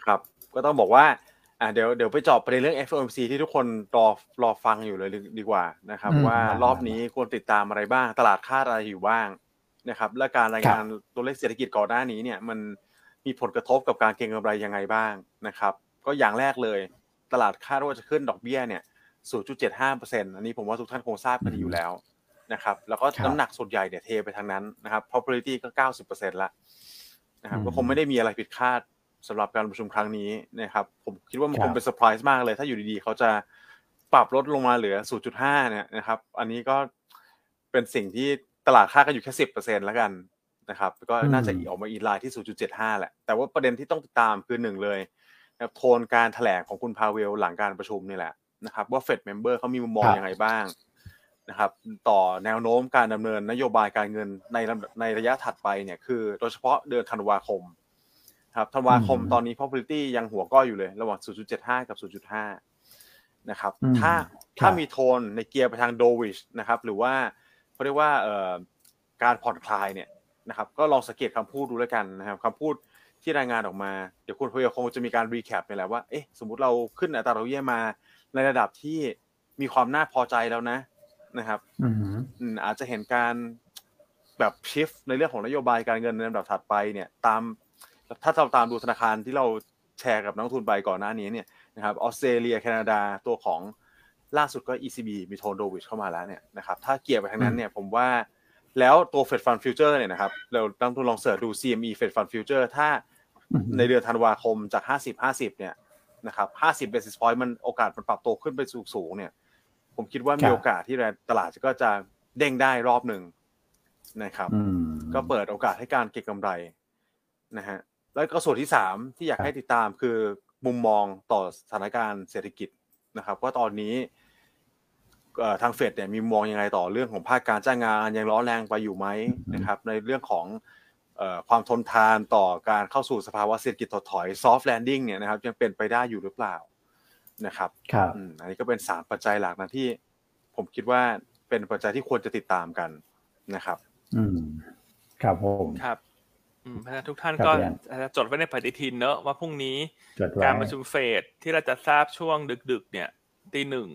ครับ ก็ต้องบอกว่า อ่าเดี๋ยวเดี๋ยวไปจอบประเด็นเรื่อง FOMC ที่ทุกคนรอรอฟังอยู่เลยดีกว่านะครับ ว่ารอบนี้ควรติดตามอะไรบ้าง ตลาดคาดอะไรอยู่บ้างนะครับ และการรายงานตัวเลขเศรษฐกิจก่อนหน้านี้เนี่ย มันมีผลกระทบกับการเก็งกำไรยังไงบ้างนะครับ ก็อย่างแรกเลย ตลาดคาดว่าจะขึ้นดอกเบี้ยเนี่ย0.75%อันนี้ผมว่าทุกท่านคงทราบกันอยู่แล้วนะครับ แล้วก็น้ำหนักส่วนใหญ่เนี่ยเทไปทางนั้นนะครับ probability ก็ 90%ละนะครับก็คงไม่ได้มีอะไรผิดคาด สำหรับการประชุมครั้งนี้นะครับ ผมคิดว่ามันคงเป็นเซอร์ไพรส์มากเลย ถ้าอยู่ดีๆ เขาจะปรับลดลงมาเหลือ 0.5 เนี่ยนะครับ อันนี้ก็เป็นสิ่งที่ตลาดคาดกันอยู่แค่10%แล้วกันนะครับ ก็น่าจะออกมา in line ที่ 0.75 แหละ แต่ว่าประเด็นที่ต้องติดตามคือหนึ่งเลยโทนการแถลงของคุณพาเวลหลังการประชุมนี่แหละนะครับ ว่า Fed member เขามีมุมมองยังไงบ้างนะครับ ต่อแนวโน้มการดำเนินนโยบายการเงินในในระยะถัดไปเนี่ยคือ โดยเฉพาะเดือนธันวาคม ครับธันวาคมตอนนี้ probability ยังหัวก้อยอยู่เลย ระหว่าง 0.75 กับ 0.5 นะครับ ถ้าถ้ามีโทนในเกียร์ไปทางโดวิชนะครับ หรือว่าเขาเรียกว่าการผ่อนคลายเนี่ยนะครับ ก็ลองสังเกตคำพูดดูแล้วกันนะครับคำพูดที่รายงานออกมา เดี๋ยวคุณพยคงจะมีการรีแคปไปแล้วว่า เอ๊ะ สมมุติเราขึ้นอัตราดอกเบี้ยมาในระดับที่มีความน่าพอใจแล้วนะนะครับอาจจะเห็นการแบบ shift ในเรื่องของนโยบายการเงินในลำดับถัดไปเนี่ย ตาม ถ้าเราตามดูธนาคารที่เราแชร์กับนักลงทุนไปก่อนหน้านี้เนี่ยนะครับออสเตรเลียแคนาดาตัวของล่าสุดก็ ECB มี tone dovish เข้ามาแล้วเนี่ยนะครับถ้าเกียร์ไปทางนั้นเนี่ยผมว่าแล้วตัว Fed Fund Future เนี่ยนะครับนักลงทุนลอง search ดู CME Fed Fund Future ถ้าในเดือนธันวาคมจาก 50 50 เนี่ยนะครับ 50 basis point มันโอกาสมันปรับตัวขึ้นไปสูงๆเนี่ย ผมคิดว่ามีโอกาสที่ตลาดก็จะเด้งได้รอบหนึ่งนะครับ ก็เปิดโอกาสให้การเก็งกำไรนะฮะ แล้วก็ส่วนที่สามที่อยากให้ติดตามคือมุมมองต่อสถานการณ์เศรษฐกิจนะครับ ว่าตอนนี้ทางเฟดเนี่ยมีมองยังไงต่อเรื่องของภาคการจ้างงานยังร้อนแรงไปอยู่ไหมนะครับ ในเรื่องของความทนทานต่อการเข้าสู่สภาวะเศรษฐกิจถดถอย soft landing เนี่ยนะครับ ยังเป็นไปได้อยู่หรือเปล่านะครับครับอันนี้ก็เป็นสามปัจจัยหลักนะที่ ผมคิดว่าเป็นปัจจัยที่ควรจะติดตามกันนะครับ อืมครับผมครับ อืมทุกท่านก็จดไว้ในปฏิทินเนอะว่าพรุ่งนี้การประชุมเฟดที่เราจะทราบช่วงดึก ๆ เนี่ยตีหนึ่ง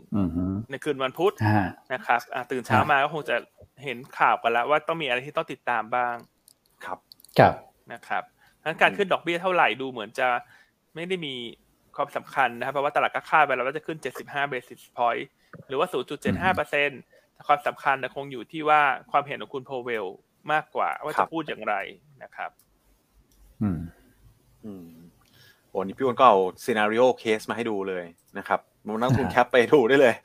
ในคืนวันพุธนะครับตื่นเช้ามาก็คงจะเห็นข่าวกันแล้วว่าต้องมีอะไรที่ต้องติดตามบ้าง ครับครับนะครับทั้งการขึ้นดอกเบี้ยเท่าไหร่ดูเหมือนจะไม่ได้มีความสำคัญนะครับเพราะว่าตลาดก็คาดไปแล้วว่าจะขึ้น 75 basis point หรือว่า 0.75เปอร์เซ็นต์ความสำคัญคงอยู่ที่ว่าความเห็นของคุณโพเวล มากกว่าว่าจะพูดอย่างไรนะครับ อืม อืมโอ้นี่พี่อ้นก็เอาscenario case มาให้ดูเลยนะครับนักลงทุน cap ไปดูได้เลย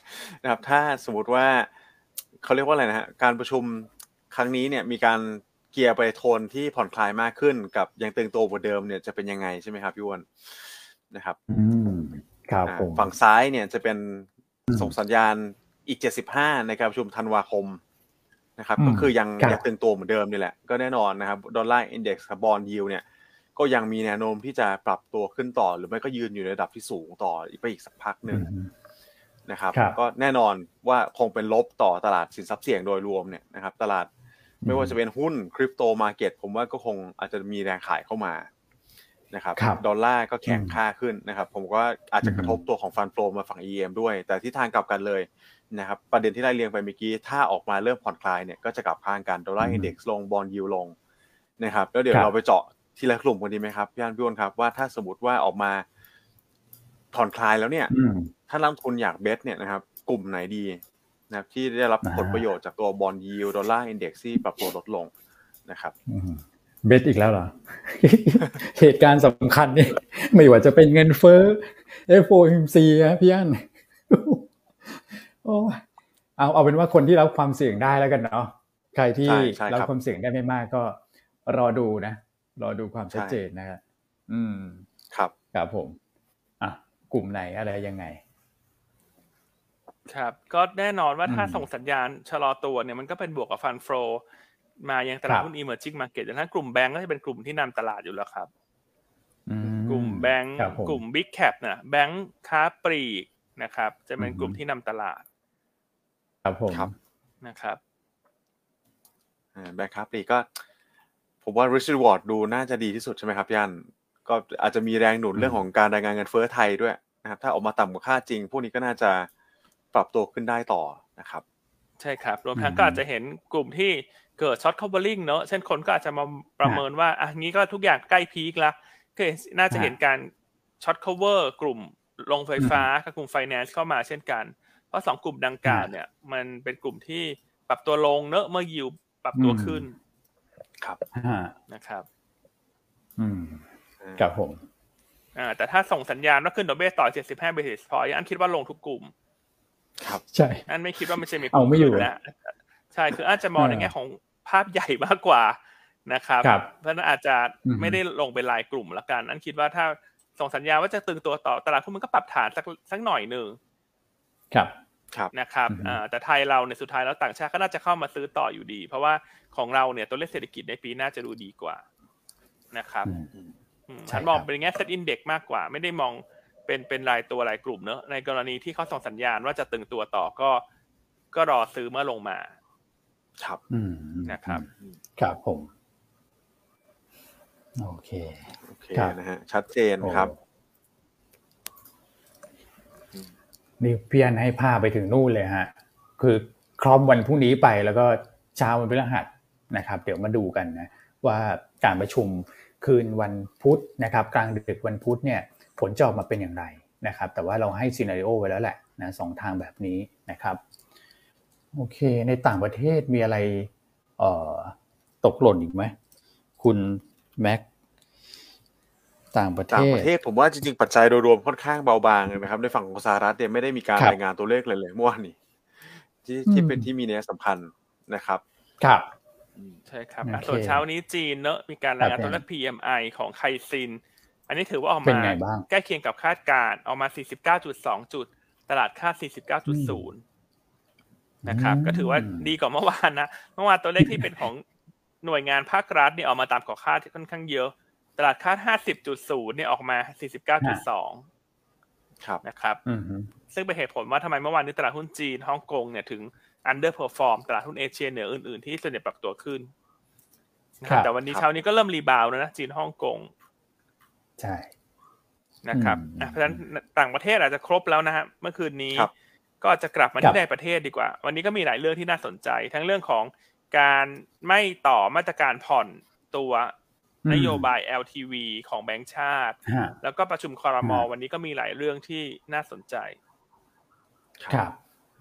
นะครับ ถ้าสมมติว่าเขาเรียกว่าอะไรนะฮะการประชุมครั้งนี้เนี่ยมีการเกียร์ไปโทนที่ผ่อนคลายมากขึ้นกับยังตึงตัวกว่าเดิมเนี่ยจะเป็นยังไงใช่ไหมครับพี่อ้นนะครับอืมครับฝั่งซ้ายเนี่ยจะเป็นส่งสัญญาณอีกเจ็ดสิบห้าในการประชุมธันวาคม นะครับก็คือยังยังตึงตัวเหมือนเดิมนี่แหละ ก็แน่นอนนะครับ Dollar Index bond yield เนี่ยก็ยังมีแนวโน้มที่จะปรับตัวขึ้นต่อ หรือไม่ก็ยืนอยู่ในระดับที่สูงต่ออีกไปอีกสักพักหนึ่งนะครับก็แน่นอนว่าคงเป็นลบต่อตลาดสินทรัพย์เสี่ยงโดยรวมเนี่ยนะครับตลาดไม่ว่าจะเป็นหุ้น crypto market ผมว่าก็คงอาจจะมีแรงขายเข้ามานะครับดอลลาร์ก็แข็งค่าขึ้นนะครับ ผมก็อาจจะกระทบตัวของ fund flow มาฝั่ง EM ด้วย แต่ที่ทางกลับกันเลย นะครับประเด็นที่ได้เรียนไปเมื่อกี้ ถ้าออกมาเริ่มผ่อนคลายเนี่ยก็จะกลับข้างกัน Dollar Index ลง bond yield ลงนะครับแล้วเดี๋ยวเราไปเจาะทีละกลุ่มกันดีไหมครับพี่อันพี่อ้นครับว่าถ้าสมมติว่าออกมาผ่อนคลายแล้วเนี่ยถ้านักลงทุนอยาก bet เนี่ยนะครับ กลุ่มไหนดีนะครับ ที่ได้รับผลประโยชน์จากตัว bond yield Dollar Index ที่ปรับตัวลดลงนะครับ bet อีกแล้วเหรอ เหตุการณ์สำคัญนี่ไม่ว่าจะเป็นเงินเฟ้อ FOMC นะพี่อัน โอ้เอาเอาเป็นว่าคนที่รับความเสี่ยงได้แล้วกันเนาะใครที่รับความเสี่ยงได้ไม่มากก็รอดูนะ รอดูความชัดเจนนะครับอืมครับครับผมอะกลุ่มไหนอะไรยังไง ครับ ก็แน่นอนว่าถ้าส่งสัญญาณชะลอตัวเนี่ยมันก็เป็นบวกกับฟันโฟมายังตลาดหุ้น emerging market อย่างนั้นกลุ่มแบงก์ก็จะเป็นกลุ่มที่นำตลาดอยู่แล้วครับกลุ่มแบงก์กลุ่ม big cap นะแบงก์ค้าปลีกนะครับ จะเป็นกลุ่มที่นำตลาด ครับผมนะครับแบงก์ค้าปลีกก็ ผมว่า risk reward ดูน่าจะดีที่สุดใช่ไหมครับยันก็อาจจะมีแรงหนุนเรื่องของการรายงานเงินเฟ้อไทยด้วยนะครับ ถ้าออกมาต่ำกว่าคาดจริง พวกนี้ก็น่าจะปรับตัวขึ้นได้ต่อนะครับ ใช่ครับ รวมทั้งก็อาจจะเห็นกลุ่มที่เกิด short covering เนอะเช่นคนก็อาจจะมาประเมินว่าอะงี้ก็ทุกอย่างใกล้ peak แล้วก็น่าจะเห็นการ short cover กลุ่มลงไฟฟ้ากับกลุ่มไฟแนนซ์เข้ามาเช่นกัน เพราะสองกลุ่มดังกล่าวเนี่ย มันเป็นกลุ่มที่รับตัวลงเนอะเมื่อยิวปรับตัวขึ้น ครับนะครับ อืมครับผมอ่าแต่ถ้าส่งสัญญาณว่าขึ้นดอกเบี้ยต่อ 75 basis point อันคิดว่าลงทุกกลุ่ม ครับ ใช่ อันไม่คิดว่ามันจะมีเอาไม่อยู่แล้วใช่คืออาจจะมองในแง่ของภาพใหญ่มากกว่านะครับครับเพราะนั้นอาจจะอืมไม่ได้ลงเป็นรายกลุ่มละกัน อันคิดว่าถ้าส่งสัญญาณว่าจะตึงตัวต่อตลาดหุ้นมันก็ปรับฐานสักสักหน่อยหนึ่งครับครับ นะครับอือฮึอ่าแต่ไทยเราในยสุดท้ายแล้วต่างชาติก็น่าจะเข้ามาซื้อต่ออยู่ดี เพราะว่าของเราเนี่ยตัวเลขเศรษฐกิจในปีหน้าจะดูดีกว่านะครับอืมอืมใช่ฉันมองครับเป็นแง่เซตอินเด็กมากกว่า ไม่ได้มองเป็นเป็นรายตัวรายกลุ่มเนอะในกรณีที่เขาส่งสัญญาณว่าจะตึงตัวต่อก็ ก็รอซื้อเมื่อลงมาครับอืมนะครับครับผม โอเคโอเคครับนะฮะชัดเจนครับ โอ้ นี่เพียนให้ภาไปถึงนู่นเลยฮะคือครอมวันพรุ่งนี้ไปแล้วก็เช้าวันพฤหัสนะครับ เดี๋ยวมาดูกันนะว่าการประชุมคืนวันพุธนะครับ กลางดึกวันพุธเนี่ยผลจะออกมาเป็นอย่างไรนะครับ แต่ว่าเราให้ซีนารีโอไว้แล้วแหละนะสองทางแบบนี้นะครับโอเค ในต่างประเทศมีอะไรออตกหล่นอีกไหมคุณแม็ก ต่างประเทต่างศประเทศผมว่าจริงๆปัจจัยโดยรวมค่อนข้างเบาบางเลยนะครับ ในฝั่งของสหรัฐเนี่ยไม่ได้มีการครับรายงานตัวเลขเลยเลยเมื่อวานนี้ที่อืมที่เป็นที่มีนัยสำคัญนะครับ ครับใช่ครับโออะเคส่วนเช้านี้จีนเนอะมีการรายงานครับตัวเลข PMI ของไคซิน อันนี้ถือว่าออกเป็นมาไงบ้างใกล้เคียงกับคาดการณ์ออกมา 49.2 จุด ตลาดคาด49.0 นะครับ ก็ถือว่าดีกว่าเมื่อวานนะ เมื่อวานตัวเลขที่เป็นของหน่วยงานภาครัฐเนี่ยออกมาต่ำกว่าคาดที่ค่อนข้างเยอะ ตลาดคาด 50.0 เนี่ยออกมา 49.2 ครับนะครับอืมฮึซึ่งเป็นเหตุผลว่าทำไมเมื่อวานนี้ตลาดหุ้นจีนฮ่องกงเนี่ยถึง underperform ตลาดหุ้นเอเชียเหนืออื่นๆที่ส่วนใหญ่ปรับตัวขึ้นนะครับแต่วันนี้ครับเช้านี้ก็เริ่ม rebound แล้วนะจีนฮ่องกง ใช่นะครับอืมอะเพราะฉะนั้นต่างประเทศอาจจะครบแล้วนะฮะเมื่อคืนนี้ครับก็จะกลับมาครัที่บในประเทศดีกว่า วันนี้ก็มีหลายเรื่องที่น่าสนใจ ทั้งเรื่องของการไม่ต่อมาตรการผ่อนตัว นโยบาย LTV ของแบงก์ชาติฮะแล้วก็ประชุมคอรมอฮะวันนี้ก็มีหลายเรื่องที่น่าสนใจ ครับ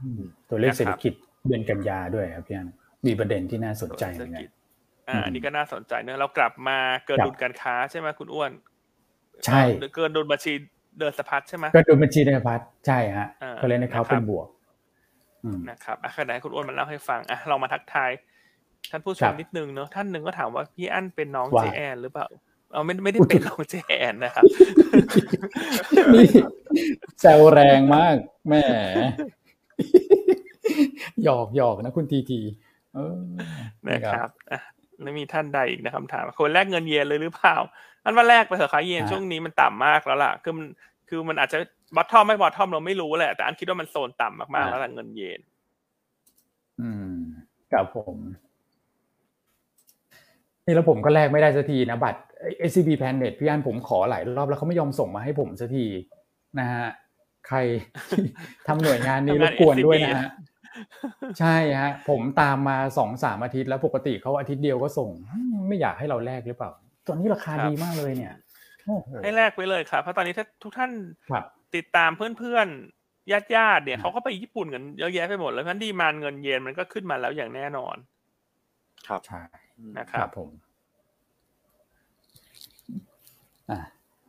อืมตัวเลขนะครับเศรษฐกิจเดือนกันยาด้วยครับพี่อันมีประเด็นที่น่าสนใจเหมือนกันอ่าอืมอันนี้ก็น่าสนใจเนอะเรากลับมาเกินครับดุลการค้าใช่ไหมคุณอ้วน ใช่เอ่อเกินดุลบัญชีเดินสะพัดใช่ไหมก็ดูบัญชีในพัฒน์ใช่ฮะอ่าก็เลยนะครับนะครับเป็นบวกอืมนะครับอะขณะให้คุณอ้วนมาเล่าให้ฟังอะเรามาทักทาย ท่านผู้ชครัมบนิดนึงเนอะท่านหนึ่งก็ถามว่าพี่อั้นเป็นน้องว่าเจแอนหรือเปล่าเอาไม่ไม่ได้อุ๊ยเป็นน้องเจแอนนะครับนี่แซวแรงมากแหม่หยอกหยอกนะคุณทีทีเออนะครับอะแล้วมีท่านใดอีกนะคำถามคนแรกเงินเยนเลยหรือเปล่าอันว่าแลกไปเถอะค่ะเยนช่วงนี้มันต่ำมากแล้วล่ะคือมันคือมันอาจจะ bottom ไม่ bottom เราไม่รู้แหละ แต่อันคิดว่ามันโซนต่ำมากๆแล้วล่ะเงินเยน อืมกับผม นี่แล้วผมก็แลกไม่ได้สักทีนะบัตร SCB Planet พี่อันผมขอหลายรอบแล้วเขาไม่ยอมส่งมาให้ผมสักทีนะฮะใครทำหน่วยงานนี้รทำงานบกวนด้วย SCB นะฮะใช่ฮะผมตามมาสองสามอาทิตย์แล้วปกติเขาอาทิตย์เดียวก็ส่งอืมไม่อยากให้เราแลกหรือเปล่า ตอนนี้ราคาครับดีมากเลยเนี่ยโอ้โหให้แลกไว้เลยครับเพราะตอนนี้ถ้าทุกท่านครับติดตามเพื่อนๆญาติญาติๆเนี่ยครับเขาก็ไปญี่ปุ่นกันเยอะแยะไปหมดแล้วเพราะฉะนั้นดีมานเงินเยนมันก็ขึ้นมาแล้วอย่างแน่นอน ครับใช่ นะคครัรับบผมอะ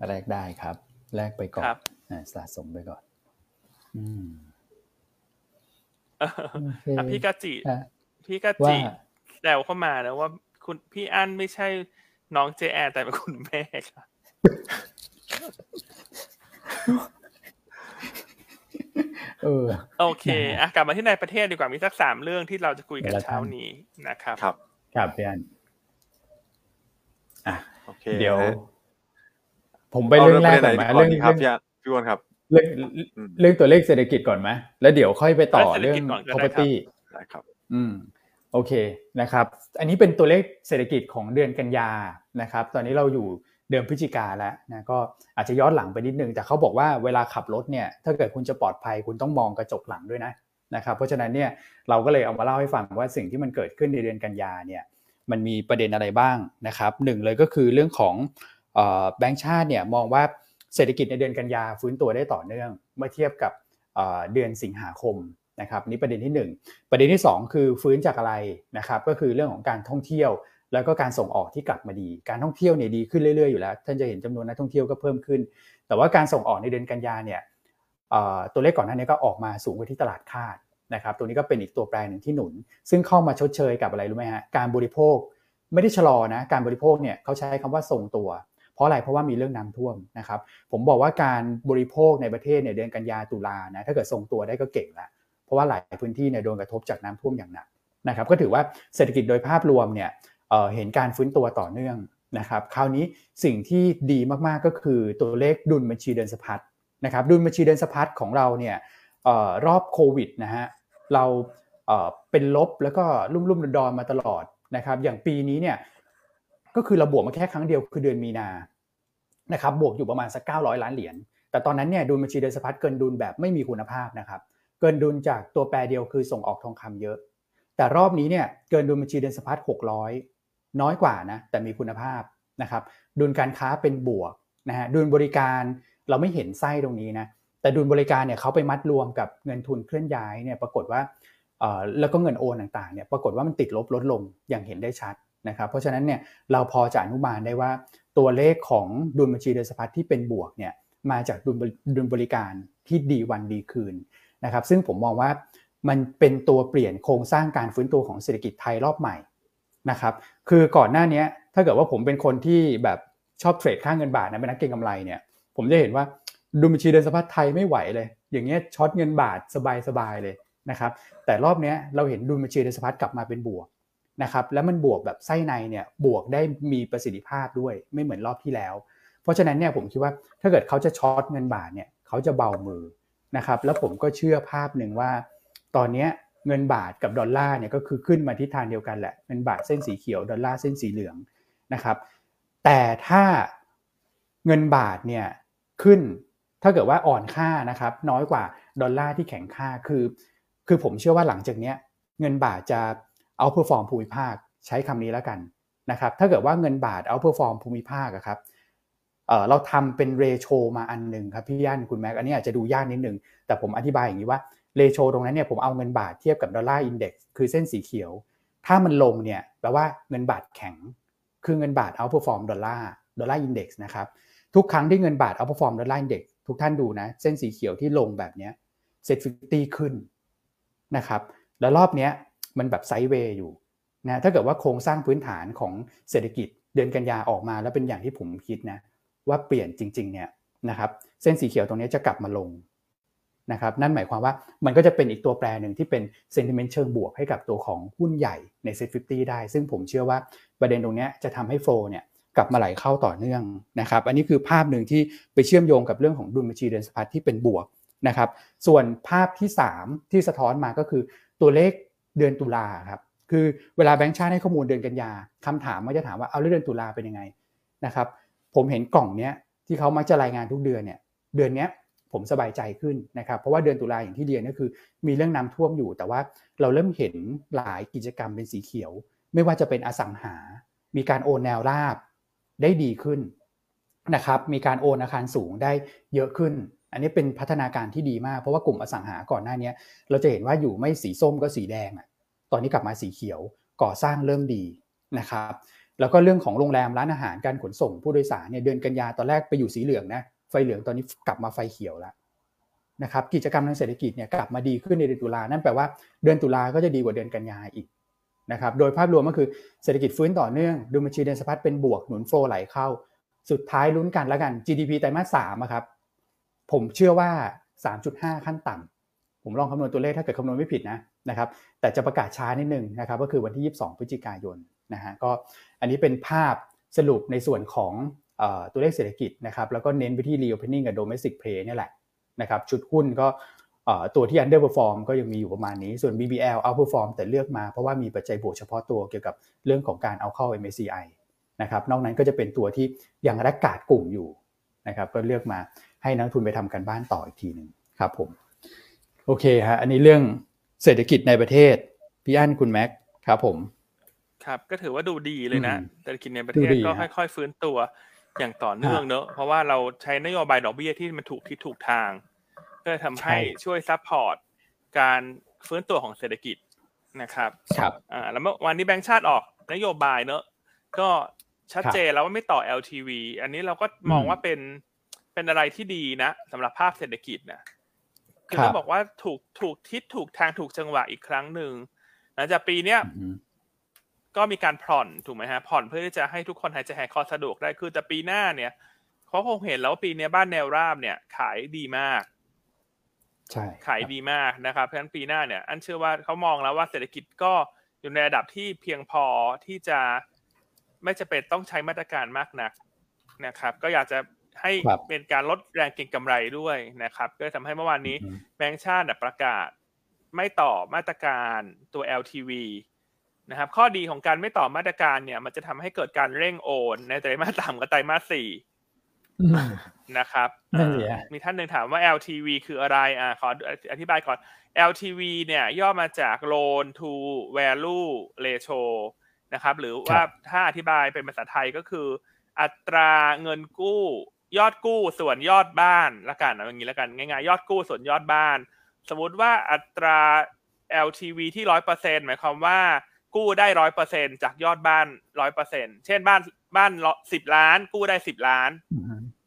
แลกได้ครับ แลกไปก่อนครับอะสะสมไปก่อน อืมเออโอเคอะพี่กาจิอะพี่กาว่าจิแซวเข้ามานะว่า คุณพี่อั้นไม่ใช่น้องเจแอนแต่เป็นคุณแม่ค่ะเออโอเคนะฮะอะกลับมาที่ในประเทศดีกว่ามีสักสามเรื่องที่เราจะคุยกันเดี๋ยวละเช้าท่านนี้นะครับครับ ครับพี่อันอะโอเคเดี๋ยวนะฮะผมไปเรื่องแรกก่อนไหมาเรื่องดีเรื่องครับพี่อันพี่อ้วนครับ เรื่องอืมเรื่องตัวเลขเศรษฐกิจก่อนไหมแล้วเดี๋ยวค่อยไปต่อเรื่เรื่อองงเศรษฐกิจก่อนก็ได้ครับ property ได้ครับ อืมโอเคนะครับ อันนี้เป็นตัวเลขเศรษฐกิจของเดือนกันยานะครับ ตอนนี้เราอยู่เดือนพฤศจิกาแล้วนะก็อาจจะย้อนหลังไปนิดนึง แต่เขาบอกว่าเวลาขับรถเนี่ย ถ้าเกิดคุณจะปลอดภัยคุณต้องมองกระจกหลังด้วยนะ นะครับเพราะฉะนั้นเนี่ยเราก็เลยเอามาเล่าให้ฟังว่าสิ่งที่มันเกิดขึ้นในเดือนกันยาเนี่ยมันมีประเด็นอะไรบ้างนะครับหนึ่งเลยก็คือเรื่องของแบงก์ชาติเนี่ยมองว่าเศรษฐกิจในเดือนกันยาฟื้นตัวได้ต่อเนื่อง เมื่อเทียบกับเดือนสิงหาคมนะครับนี่ประเด็นที่ 1 ประเด็นที่ 2 คือฟื้นจากอะไรนะครับก็คือเรื่องของการท่องเที่ยว แล้วก็การส่งออกที่กลับมาดี การท่องเที่ยวเนี่ยดีขึ้นเรื่อยๆอยู่แล้วท่านจะเห็นจำนวนนักท่องเที่ยวก็เพิ่มขึ้น แต่ว่าการส่งออกในเดือนกันยาเนี่ย ตัวเลขก่อนหน้านี้ก็ออกมาสูงกว่าที่ตลาดคาดนะครับตัวนี้ก็เป็นอีกตัวแปรหนึ่งที่หนุน ซึ่งเข้ามาชดเชยกับอะไรรู้ไหมฮะการบริโภคไม่ได้ชะลอนะการบริโภคเนี่ยเขาใช้คำว่าทรงตัว เพราะอะไรเพราะว่ามีเรื่องน้ำท่วมนะครับผมบอกว่าการบริโภคในประเทศเนี่ยเดือนกันยาตุลานะถ้าเกิดทรงตัวได้ก็เก่งละเพราะว่าหลายพื้นที่เนี่ยโดนกระทบจากน้ำท่วมอย่างหนักนะครับก็ถือว่าเศรษฐกิจโดยภาพรวมเนี่ยเห็นการฟื้นตัวต่อเนื่องนะครับคราวนี้สิ่งที่ดีมากๆก็คือตัวเลขดุลบัญชีเดินสะพัด นะครับดุลบัญชีเดินสะพัดของเราเนี่ยรอบโควิดนะฮะเราเป็นลบแล้วก็รุ่มรุ่มดอนมาตลอดนะครับ อย่างปีนี้เนี่ยก็คือเราบวกมาแค่ครั้งเดียวคือเดือนมีนานะครับบวกอยู่ประมาณสัก900 ล้านเหรียญแต่ตอนนั้นเนี่ยดุลบัญชีเดินสะพัดเกินดุลแบบไม่มีคุณภาพนะครับ เกินดุลจากตัวแปรเดียวคือส่งออกทองคำเยอะ แต่รอบนี้เนี่ยเกินดุลบัญชีเดินสะพัด600 น้อยกว่านะแต่มีคุณภาพนะครับ ดุลการค้าเป็นบวกนะฮะดุลบริการ เราไม่เห็นไส้ตรงนี้นะแต่ดุลบริการเนี่ยเขาไปมัดรวมกับเงินทุนเคลื่อนย้ายเนี่ยปรากฏว่าแล้วก็เงินโอนต่างๆเนี่ยปรากฏว่ามันติดลบลดลงอย่างเห็นได้ชัดนะครับเพราะฉะนั้นเนี่ยเราพอจะอนุมานได้ว่าตัวเลขของดุลบัญชีเดินสะพัดที่เป็นบวกเนี่ยมาจากดุลดุลบริการที่ดีวันดีคืนนะครับซึ่งผมมองว่ามันเป็นตัวเปลี่ยนโครงสร้างการฟื้นตัวของเศรษฐกิจไทยรอบใหม่นะครับคือก่อนหน้านี้ถ้าเกิดว่าผมเป็นคนที่แบบชอบเทรดค่าเงินบาทนะเป็นนักเก็งกำไรเนี่ย ผมจะเห็นว่าดุลบัญชีเดินสะพัดไทยไม่ไหวเลย อย่างเงี้ยช็อตเงินบาทสบายๆเลยนะครับแต่รอบนี้เราเห็นดุลบัญชีเดินสะพัดกลับมาเป็นบวกนะครับแล้วมันบวกแบบไส้ในเนี่ยบวกได้มีประสิทธิภาพด้วยไม่เหมือนรอบที่แล้ว เพราะฉะนั้นเนี่ยผมคิดว่าถ้าเกิดเขาจะ short เงินบาทเนี่ยเขาจะเบามือนะครับแล้วผมก็เชื่อภาพหนึ่งว่า ตอนนี้เงินบาทกับดอลลาร์เนี่ยก็คือขึ้นมาทิศทางเดียวกันแหละเงินบาทเส้นสีเขียวดอลลาร์เส้นสีเหลืองนะครับแต่ถ้าเงินบาทเนี่ย ขึ้น ถ้าเกิดว่าอ่อนค่านะครับน้อยกว่าดอลลาร์ที่แข็งค่าคือคือผมเชื่อว่าหลังจากนี้เงินบาทจะ outperform ภูมิภาคใช้คำนี้แล้วกันนะครับถ้าเกิดว่าเงินบาท outperform ภูมิภาคครับเราทำเป็น ratio มาอันหนึ่งครับพี่ย่านคุณแม็กอันนี้อาจจะดูยากนิดนึงแต่ผมอธิบายอย่างนี้ว่า ratio ตรงนั้นเนี่ยผมเอาเงินบาทเทียบกับ Dollar Index คือเส้นสีเขียว ถ้ามันลงเนี่ยแปลว่าเงินบาทแข็ง คือเงินบาท outperform ดอลลาร์ Dollar Index นะครับ ทุกครั้งที่เงินบาท outperform Dollar Index ทุกท่านดูนะ เส้นสีเขียวที่ลงแบบนี้ SET fifty ขึ้นนะครับแล้วรอบนี้มันแบบ sideways อยู่นะถ้าเกิดว่าโครงสร้างพื้นฐานของเศรษฐกิจเดือนกันยาออกมา แล้วเป็นอย่างที่ผมคิดนะว่าเปลี่ยนจริง ๆ เนี่ยนะครับเส้นสีเขียวตรงนี้จะกลับมาลงนะครับนั่นหมายความว่ามันก็จะเป็นอีกตัวแปรหนึ่งที่เป็น sentiment เชิงบวกให้กับตัวของหุ้นใหญ่ใน SET50ได้ ซึ่งผมเชื่อว่าประเด็นตรงนี้จะทำให้ flow เนี่ย กลับมาไหลเข้าต่อเนื่องนะครับอันนี้คือภาพหนึ่งที่ไปเชื่อมโยงกับเรื่องของดุลบัญชีเดินสะพัดที่เป็นบวกนะครับส่วนภาพที่ 3 ที่สะท้อนมาก็คือตัวเลขเดือนตุลาครับคือเวลาแบงค์ชาติให้ข้อมูลเดือนกันยาคำถามมันจะถามว่าเอาเรื่องเดือนตุลาเป็นยังไงนะครับผมเห็นกล่องเนี้ยที่เขามักจะรายงานทุกเดือนเนี่ยเดือนเนี้ยผมสบายใจขึ้นนะครับเพราะว่าเดือนตุลาอย่างที่เรียนก็คือ มีเรื่องน้ำท่วมอยู่ แต่ว่าเราเริ่มเห็นหลายกิจกรรมเป็นสีเขียว ไม่ว่าจะเป็นอสังหา มีการโอนแนวราบ ได้ดีขึ้นนะครับ มีการโอนอาคารสูงได้เยอะขึ้น อันนี้เป็นพัฒนาการที่ดีมาก เพราะว่ากลุ่มอสังหาก่อนหน้านี้เราจะเห็นว่าอยู่ไม่สีส้มก็สีแดงอะ ตอนนี้กลับมาสีเขียว ก่อสร้างเริ่มดีนะครับ แล้วก็เรื่องของโรงแรมร้านอาหารการขนส่งผู้โดยสารเนี่ยเดือนกันยาตอนแรกไปอยู่สีเหลืองนะ ไฟเหลืองตอนนี้กลับมาไฟเขียวแล้วนะครับ กิจกรรมทางเศรษฐกิจเนี่ยกลับมาดีขึ้นในเดือนตุลานั่นแปลว่าเดือนตุลาก็จะดีกว่าเดือนกันยาอีก นะครับโดยภาพรวมก็คือเศรษฐกิจฟื้นต่อเนื่องดูบัญชีเดินสะพัดเป็นบวกหนุนโฟลไหลเข้า สุดท้ายลุ้นกันแล้วกัน GDP ไตรมาสสามครับผมเชื่อว่า 3.5 ขั้นต่ำผมลองคำนวณตัวเลขถ้าเกิดคำนวณไม่ผิดนะนะครับแต่จะประกาศช้านิดนึงนะครับก็คือวันที่ 22 พฤศจิกายนนะฮะก็อันนี้เป็นภาพสรุปในส่วนของตัวเลขเศรษฐกิจนะครับแล้วก็เน้นไปที่ reopening กับ domestic play นี่แหละนะครับชุดหุ้นก็ ตัวที่ underperform ก็ยังมีอยู่ประมาณนี้ ส่วน BBL outperform แต่เลือกมาเพราะว่ามีปัจจัยบวกเฉพาะตัวเกี่ยวกับเรื่องของการเอาเข้า MSCI นะครับนอกนั้นก็จะเป็นตัวที่ยัง laggard กลุ่มอยู่นะครับก็เลือกมาให้นักลงทุนไปทำการบ้านต่ออีกทีหนึ่งครับผมโอเคฮะอันนี้เรื่องเศรษฐกิจในประเทศพี่อั้นคุณแม็กครับผม ครับก็ถือว่าดูดีเลยนะเศรษฐกิจในประเทศก็ค่อย ๆ ฟื้นตัวอย่างต่อเนื่องเนอะเพราะว่าเราใช้นโยบายดอกเบี้ยที่มันถูกที่ถูกทาง ก็ทำให้ช่วย supportการฟื้นตัวของเศรษฐกิจนะครับ ครับอ่าแล้วเมื่อวันนี้แบงก์ชาติออกนโยบายเนอะก็ชัดเจนแล้วว่าไม่ต่อ LTV อันนี้เราก็มองว่าเป็นเป็นอะไรที่ดีนะสำหรับภาพเศรษฐกิจนะคือต้องบอกว่าถูกถูกทิศถูกทางถูกจังหวะอีกครั้งหนึ่งหลังจากปีเนี้ยก็มีการผ่อนถูกไหมฮะผ่อนเพื่อที่จะให้ทุกคนหายใจหายคอสะดวกได้คือแต่ปีหน้าเนี่ยเขาคงเห็นแล้วว่าปีนี้บ้านแนวราบเนี่ยขายดีมาก ใช่ขายดีมากนะครับเพราะฉะนั้นปีหน้าเนี่ย อันเชื่อว่าเขามองแล้วว่าเศรษฐกิจก็อยู่ในระดับที่เพียงพอที่จะไม่จะเป็นต้องใช้มาตรการมากนักนะครับ ก็อยากจะให้เป็นการลดแรงเก็งกำไรด้วยนะครับ ก็ทำให้เมื่อวานนี้แบงก์ชาติประกาศไม่ต่อมาตรการตัว LTV นะครับ ข้อดีของการไม่ต่อมาตรการเนี่ย มันจะทำให้เกิดการเร่งโอน ในไตรมาสต่ำกับไตรมาสสี่ นะครับมีท่านหนึ่งถามว่า LTV คืออะไรอ่าขออธิบายก่อน LTV เนี่ยย่อมาจาก loan to value ratio นะครับ หรือว่าถ้าอธิบายเป็นภาษาไทยก็คือ อัตราเงินกู้ ยอดกู้ส่วนยอดบ้านละกันอย่างนี้ละกันง่ายๆยอดกู้ส่วนยอดบ้าน สมมุติว่าอัตรา LTV ที่ร้อยเปอร์เซ็นหมายความว่ากู้ได้ร้อยเปอร์เซ็นจากยอดบ้านร้อยเปอร์เซ็นเช่นบ้าน บ้านสิบล้าน กู้ได้สิบล้าน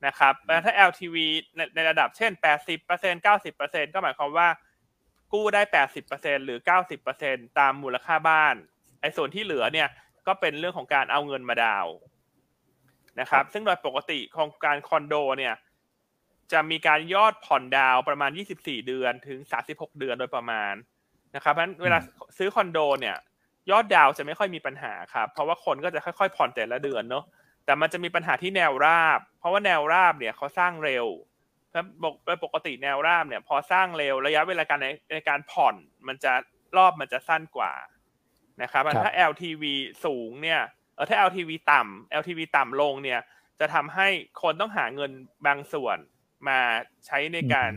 นะครับแล้วถ้า LTV ในในระดับเช่นแปดสิบเปอร์เซ็นเก้าสิบเปอร์เซ็นก็หมายความว่า กู้ได้แปดสิบเปอร์เซ็นหรือเก้าสิบเปอร์เซ็นตามมูลค่าบ้านไอ้ส่วนที่เหลือเนี่ยก็เป็นเรื่องของการเอาเงินมาดาวนะครับ ซึ่งโดยปกติโครงการคอนโดเนี่ย จะมีการยอดผ่อนดาวประมาณ 24 เดือนถึง 36 เดือนโดยประมาณนะครับเพราะฉะนั้นเวลาซื้อคอนโดเนี่ย ยอดดาวจะไม่ค่อยมีปัญหาครับเพราะว่าคนก็จะค่อยๆผ่อนแต่ละเดือนเนาะแต่มันจะมีปัญหาที่แนวราบ เพราะว่าแนวราบเนี่ยเขาสร้างเร็วโดยปกติแนวราบเนี่ย พอสร้างเร็วระยะเวลาการในในการผ่อนมันจะรอบมันจะสั้นกว่านะครับถ้า LTV สูงเนี่ยเออถ้า LTV ต่ำ LTV ต่ำลงเนี่ย จะทำให้คนต้องหาเงินบางส่วนมาใช้ในการ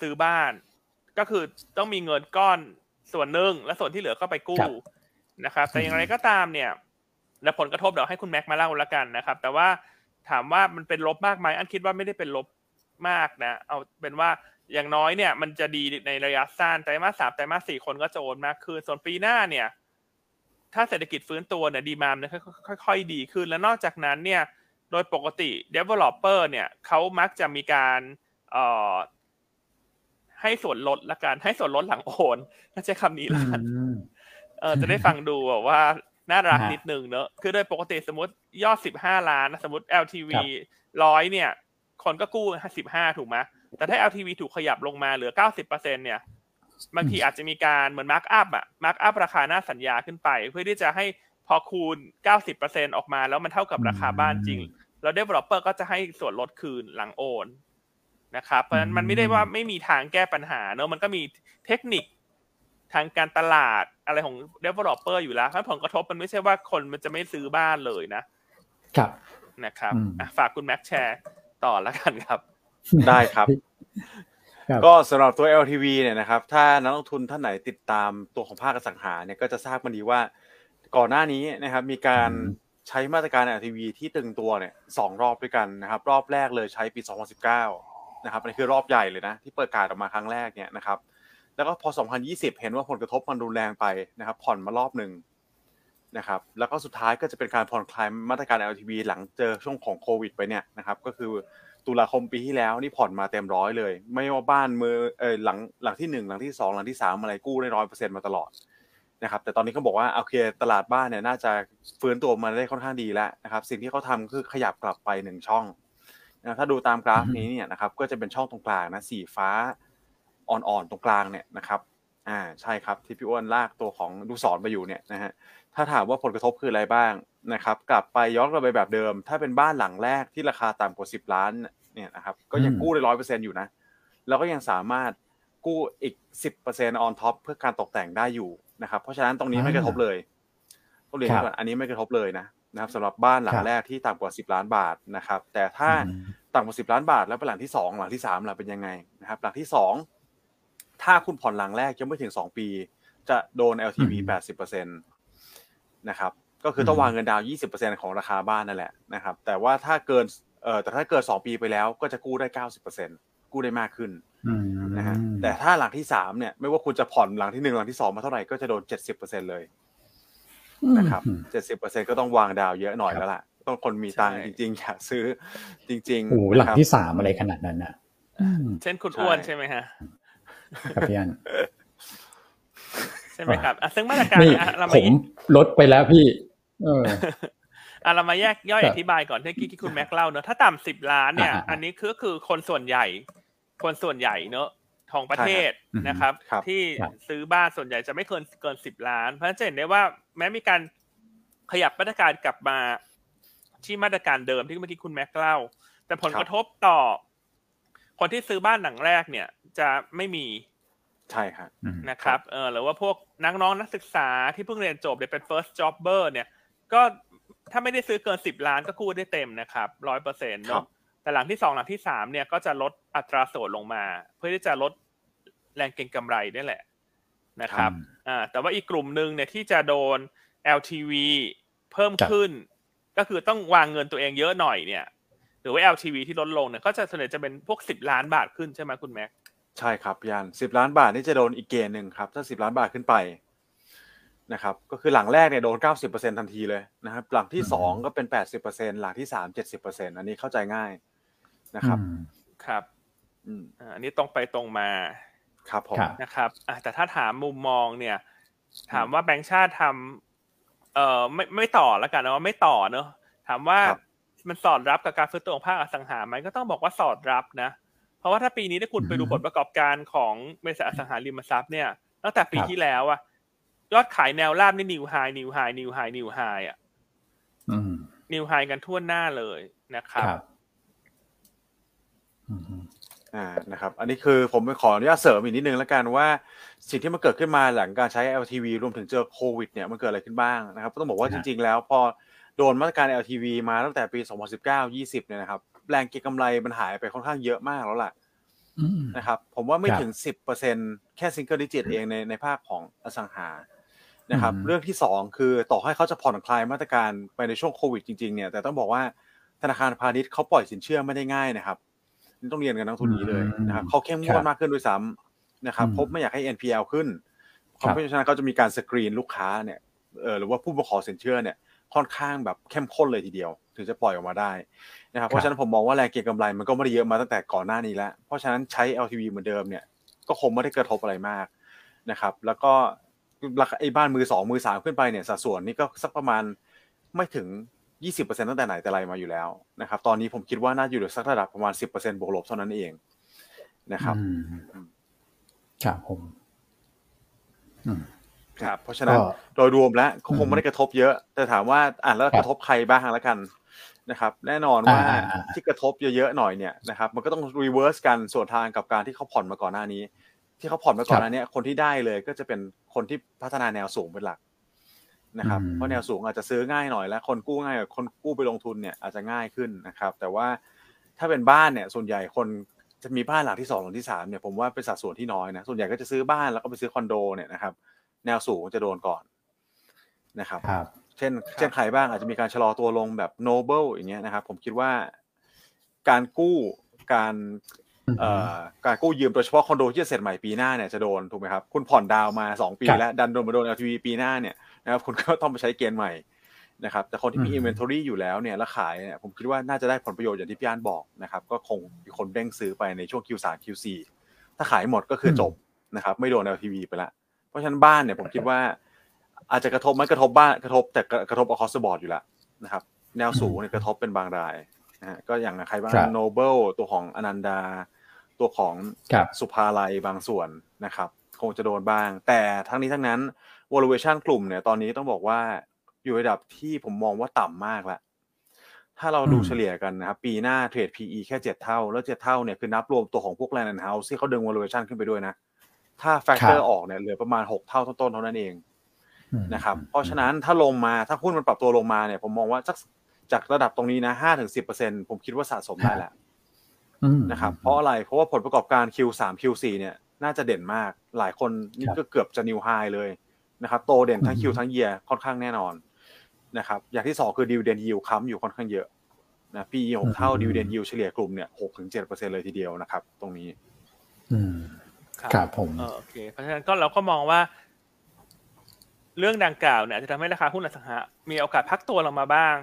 ซื้อบ้าน ก็คือต้องมีเงินก้อน ส่วนหนึ่งและส่วนที่เหลือก็ไปกู้นะครับ แต่อย่างไรก็ตามเนี่ยและผลกระทบเดี๋ยวให้คุณแม็กมาเล่าแล้วกันนะครับ แต่ว่าถามว่ามันเป็นลบมากไหมอันคิดว่าไม่ได้เป็นลบมากนะ เอาเป็นว่าอย่างน้อยเนี่ยมันจะดีในระยะสั้นไตรมาสสามไตรมาสสี่คนก็จะโอนมากขึ้นส่วนปีหน้าเนี่ย ถ้าเศรษฐกิจฟื้นตัวเนี่ยดีมามเนี่ยค่อยๆดีขึ้น แล้วนอกจากนั้นเนี่ย โดยปกติ developer เนี่ยเขามักจะมีการเอ่อ ให้ส่วนลดละกันให้ส่วนลดหลังโอนน่าจะคำนี้ละกันเออจะได้ฟังดูแบบว่าน่ารักนิดนึงเนอะคือโดยปกติสมมติยอดสิบห้าล้านสมมติ LTV ร้อยเนี่ย คนก็กู้สิบห้าถูกไหมแต่ถ้า LTV ถูกขยับลงมาเหลือเก้าสิบเปอร์เซ็นเนี่ยบางทีอาจจะมีการเหมือน mark up อะ mark up ราคาหน้าสัญญาขึ้นไป เพื่อที่จะให้พอคูณ 90%ออกมาแล้วมันเท่ากับราคาบ้านจริง แล้ว developer ก็จะให้ส่วนลดคืนหลังโอน นะครับเพราะฉะนั้นมันไม่ได้ว่าไม่มีทางแก้ปัญหาเนอะมันก็มีเทคนิคทางการตลาดอะไรของ developer อยู่แล้วเพราะผลกระทบมันไม่ใช่ว่าคนมันจะไม่ซื้อบ้านเลยนะครับนะครับฝากคุณแม็กแชร์ต่อแล้วกันครับ ได้ครับ ก็สำหรับตัว LTV เนี่ยนะครับ ถ้านักลงทุนท่านไหนติดตามตัวของภาคอสังหาเนี่ยก็จะทราบมันดีว่าก่อนหน้านี้นะครับ มีการใช้มาตรการ LTV ที่ตึงตัวเนี่ยสองรอบด้วยกันนะครับ รอบแรกเลยใช้ปี 2019 นะครับนี่คือรอบใหญ่เลยนะ ที่เปิดการออกมาครั้งแรกเนี่ยนะครับ แล้วก็พอ 2020 เห็นว่าผลกระทบมันรุนแรงไปนะครับ ผ่อนมารอบหนึ่งนะครับ แล้วก็สุดท้ายก็จะเป็นการผ่อนคลายมาตรการ LTV หลังเจอช่วงของโควิดไปเนี่ยนะครับ ก็คือตุลาคมปีที่แล้วนี่ผ่อนมาเต็มร้อยเลย ไม่ว่าบ้านมือเออหลังหลังที่หนึ่งหลังที่สองหลังที่สามอะไรกู้ได้ร้อยเปอร์เซ็นต์มาตลอดนะครับแต่ตอนนี้เขาบอกว่าโอเคตลาดบ้านเนี่ยน่าจะฟื้นตัวมาได้ค่อนข้างดีแล้วนะครับสิ่งที่เขาทำคือขยับกลับไปหนึ่งช่อง นะถ้าดูตามกราฟนี้เนี่ยนะครับก็จะเป็นช่องตรงกลางนะสีฟ้าอ่อนๆตรงกลางเนี่ยนะครับอ่าใช่ครับที่พี่อ้วนลากตัวของดูสอนไปอยู่เนี่ยนะฮะถ้าถามว่าผลกระทบคืออะไรบ้างนะครับ กลับไปย้อนกลับไปแบบเดิม ถ้าเป็นบ้านหลังแรกที่ราคาต่ำกว่าสิบล้านเนี่ยนะครับก็ยังกู้ได้ร้อยเปอร์เซ็นอยู่นะ แล้วก็ยังสามารถกู้อีกสิบเปอร์เซ็นต์ on top เพื่อการตกแต่งได้อยู่นะครับ เพราะฉะนั้นตรงนี้ไม่กระทบเลยต้องเรียนก่อนอันนี้ไม่กระทบเลยนะ นะครับสำหรับบ้านหลังแรกที่ต่ำกว่าสิบล้านบาทนะครับ แต่ถ้าต่ำกว่าสิบล้านบาท แล้วเป็นหลังที่สองหลังที่สามล่ะเป็นยังไงนะครับ หลังที่สองถ้าคุณผ่อนหลังแรกยังไม่ถึงสองปี จะโดน LTV แปดสิบเปอร์เซ็นต์นะครับก็คือต้องวางเงินดาวน์ยี่สิบเปอร์เซ็นของราคาบ้านนั่นแหละนะครับ แต่ว่าถ้าเกินเออแต่ถ้าเกิดสองปีไปแล้วก็จะกู้ได้เก้าสิบเปอร์เซ็นกู้ได้มากขึ้นนะฮะแต่ถ้าหลังที่สามเนี่ยไม่ว่าคุณจะผ่อนหลังที่หนึ่งหลังที่สองมาเท่าไหร่ก็จะโดนเจ็ดสิบเปอร์เซ็นเลย นะครับเจ็ดสิบเปอร์เซ็นก็ต้องวางดาวเยอะหน่อยแล้วล่ะ ต้องคนมีตังค์จริง ๆ อยากซื้อจริงๆโอ้หลังที่สามอะไรขนาดนั้นนะเช่นคุณอ้วนใช่ไหมฮะครับพี่อันใช่ไหมครับซึ่งมาตรการผมลดไปแล้วพี่ เอออะเรามาแยกย่อยอธิบายก่อนที่ที่คุณแม็กเล่าเนอะถ้าต่ำสิบล้านเนี่ย อันนี้คือคือคนส่วนใหญ่ คนส่วนใหญ่เนอะ ของประเทศนะครับ ที่ซื้อบ้านส่วนใหญ่จะไม่เกินเกินสิบล้าน เพราะฉะนั้นจะเห็นได้ว่าแม้มีการขยับมาตรการกลับมาที่มาตรการเดิมที่เมื่อกี้คุณแม็กเล่า แต่ผลกระทบต่อ คนที่ซื้อบ้านหลังแรกเนี่ย จะไม่มีใช่ครับนะครับเออหรือว่าพวกนักน้องนักศึกษาที่เพิ่งเรียนจบเนี่ยเป็น first jobber เนี่ย ก็ถ้าไม่ได้ซื้อเกินสิบล้านก็กู้ได้เต็มนะครับร้อยเปอร์เซ็นต์เนาะ แต่หลังที่สองหลังที่สามเนี่ยก็จะลดอัตราส่วนลงมา เพื่อที่จะลดแรงเก็งกำไรนี่แหละนะครับอ่าแต่ว่าอีกกลุ่มหนึ่งเนี่ยที่จะโดน LTV เพิ่มขึ้น ก็คือต้องวางเงินตัวเองเยอะหน่อยเนี่ย หรือว่า LTV ที่ลดลงเนี่ยก็จะส่วนใหญ่จะเป็นพวกสิบล้านบาทขึ้นใช่ไหมคุณแม็กใช่ครับยันสิบล้านบาทนี่จะโดนอีกเกณฑ์หนึ่งครับ ถ้าสิบล้านบาทขึ้นไปนะครับก็คือหลังแรกเนี่ยโดนเก้าสิบเปอร์เซ็นทันทีเลยนะครับหลังที่สองก็เป็นแปดสิบเปอร์เซ็นหลังที่สามเจ็ดสิบเปอร์เซ็นอันนี้เข้าใจง่าย นะครับ ครับอันนี้ตรงไปตรงมาครับผมนะครับแต่ถ้าถามมุมมองเนี่ย ถามว่าแบงค์ชาติทำเอ่อไม่ไม่ต่อแล้วกันนะว่าไม่ต่อเนอะถามว่ามันสอดรับกับการฟื้นตัวของภาคอสังหาไหมก็ต้องบอกว่าสอดรับนะ เพราะว่าถ้าปีนี้ถ้าคุณไปดูผลประกอบการของบริษัทอสังหาริมทรัพย์เนี่ยตั้งแต่ปีที่แล้วอะยอดขายแนวราบนี่ new high new high new high new high อะ new high กันทั่วหน้าเลยนะครับ อ่านะครับ อันนี้คือผมไปขออนุญาตเสริมอีกนิดนึงแล้วกันว่า สิ่งที่มันเกิดขึ้นมาหลังการใช้ LTV รวมถึงเจอโควิดเนี่ยมันเกิดอะไรขึ้นบ้างนะครับต้องบอกว่าจริง ๆ แล้วพอโดนมาตรการ LTV มาตั้งแต่ปี 2019-20 เนี่ยนะครับ แรงเก็งกำไรมันหายไปค่อนข้างเยอะมากแล้วล่ะนะครับ ผมว่าไม่ถึงสิบเปอร์เซ็นแค่ single digit เองในในภาคของอสังหานะครับ เรื่องที่สองคือต่อให้เขาจะผ่อนคลายมาตรการไปในช่วงโควิดจริงๆเนี่ยแต่ต้องบอกว่าธนาคารพาณิชย์เขาปล่อยสินเชื่อไม่ได้ง่ายนะครับนี่ ต้องเรียนกันนักลงทุนนี้เลยนะครับเขาเข้มงวดมากขึ้นด้วยซ้ำนะครับเพราะไม่อยากให้ NPL ขึ้นเพราะฉะนั้นเขาจะมีการสกรีนลูกค้าเนี่ยเออหรือว่าผู้ประกอบสินเชื่อเนี่ยค่อนข้างแบบเข้มข้นเลยทีเดียว ถึงจะปล่อยออกมาได้นะครับเพราะฉะนั้นผมมองว่าแรงเก็งกำไรมันก็ไม่ได้เยอะมาตั้งแต่ก่อนหน้านี้แล้วเพราะฉะนั้นใช้ LTV เหมือนเดิมเนี่ยก็คงไม่ได้กระทบอะไรมากนะครับ แล้วก็ราคาไอ้บ้านมือสองมือสามขึ้นไปเนี่ยสัดส่วนนี้ก็สักประมาณไม่ถึง 20%ตั้งแต่ไหนแต่ไรมาอยู่แล้วนะครับ ตอนนี้ผมคิดว่าน่าอยู่สักระดับประมาณ 10%บวกลบเท่านั้นเองนะครับครับผมครับ เพราะฉะนั้นโดยรวมแล้วก็คงไม่ได้กระทบเยอะ แต่ถามว่าอ่านแล้วกระทบใครบ้างแล้วกันนะครับ แน่นอนว่าที่กระทบเยอะๆหน่อยเนี่ยนะครับ มันก็ต้อง reverse กันสวนทางกับการที่เขาผ่อนมาก่อนหน้านี้ ที่เขาผ่อนมาก่อนหน้านี้คนที่ได้เลยก็จะเป็นคนที่พัฒนาแนวสูงเป็นหลัก นะครับเพราะแนวสูงอาจจะซื้อง่ายหน่อยแล้วคนกู้ง่ายคนกู้ไปลงทุนเนี่ยอาจจะง่ายขึ้นนะครับ แต่ว่าถ้าเป็นบ้านเนี่ยส่วนใหญ่คนจะมีบ้านหลังที่สองหลังที่สามเนี่ยผมว่าเป็นสัดส่วนที่น้อยนะส่วนใหญ่ก็จะซื้อบ้านแล้วก็ไปซื้อคอนโดเนี่ยนะครับ แนวสูงจะโดนก่อนนะครับครับเช่น เช่นใครบ้างอาจจะมีการชะลอตัวลงแบบโนเบิลอย่างเงี้ยนะครับ ผมคิดว่าการกู้การเอ่อการกู้ยืมโดยเฉพาะคอนโดที่จะเสร็จใหม่ปีหน้าเนี่ยจะโดนถูกไหมครับ คุณผ่อนดาวมาสองปีแล้วดันโดนมาโดน LTV ปีหน้าเนี่ย นะครับคุณก็ต้องไปใช้เกณฑ์ใหม่นะครับแต่คนที่มี inventory อยู่แล้วเนี่ยแล้วขายเนี่ยผมคิดว่าน่าจะได้ผลประโยชน์อย่างที่พี่อั้นบอกนะครับก็คงมีคนเร่งซื้อไปในช่วง Q3 Q4 ถ้าขายหมดก็คือจบนะครับไม่โดน LTV ไปละ เพราะฉะนั้นบ้านเนี่ยผมคิดว่า อาจจะกระทบไม่กระทบบ้านกระทบแต่กระทบ across the board อยู่แล้วนะครับแนวสูงเนี่ยกระทบเป็นบางรายนะฮะก็อย่างใครบ้างโนเบิลตัวของอนันดา ตัวของสุภาลัยบางส่วนนะครับ คงจะโดนบ้าง แต่ทั้งนี้ทั้งนั้น valuation กลุ่มเนี่ยตอนนี้ต้องบอกว่าอยู่ระดับที่ผมมองว่าต่ำมากแล้วถ้าเราดูเฉลี่ยกันนะครับ ปีหน้าเทรด PE แค่เจ็ดเท่า แล้วเจ็ดเท่าเนี่ยคือนับรวมตัวของพวก Land and House ที่เขาดึง valuation ขึ้นไปด้วยนะ ถ้า factor out เนี่ยเหลือประมาณหกเท่าต้นๆเท่านั้นเองนะครับ เพราะฉะนั้นถ้าลงมาถ้าหุ้นมันปรับตัวลงมาเนี่ยผมมองว่าจากจากระดับตรงนี้นะห้าถึงสิบเปอร์เซ็นผมคิดว่าสะสมได้แล้วนะครับเพราะอะไรเพราะว่าผลประกอบการ Q3 Q4 เนี่ยน่าจะเด่นมากหลายคนนี่ก็เกือบจะนิวไฮเลย นะครับโตเด่นทั้ง Q ทั้งเยียค่อนข้างแน่นอนนะครับอย่างที่สองคือดิวเดนยิวค้ำอยู่ค่อนข้างเยอะนะ PE หกเท่าดิวเดนยิวเฉลี่ยกลุ่มเนี่ยหกถึงเจ็ดเปอร์เซ็นเลยทีเดียวนะครับ ตรงนี้ อืมครับผมโอเค เพราะฉะนั้นก็เราก็มองว่า เรื่องดังกล่าวเนี่ยจะทำให้ราคาหุ้นอสังหา มีโอกาสพักตัวลงมาบ้าง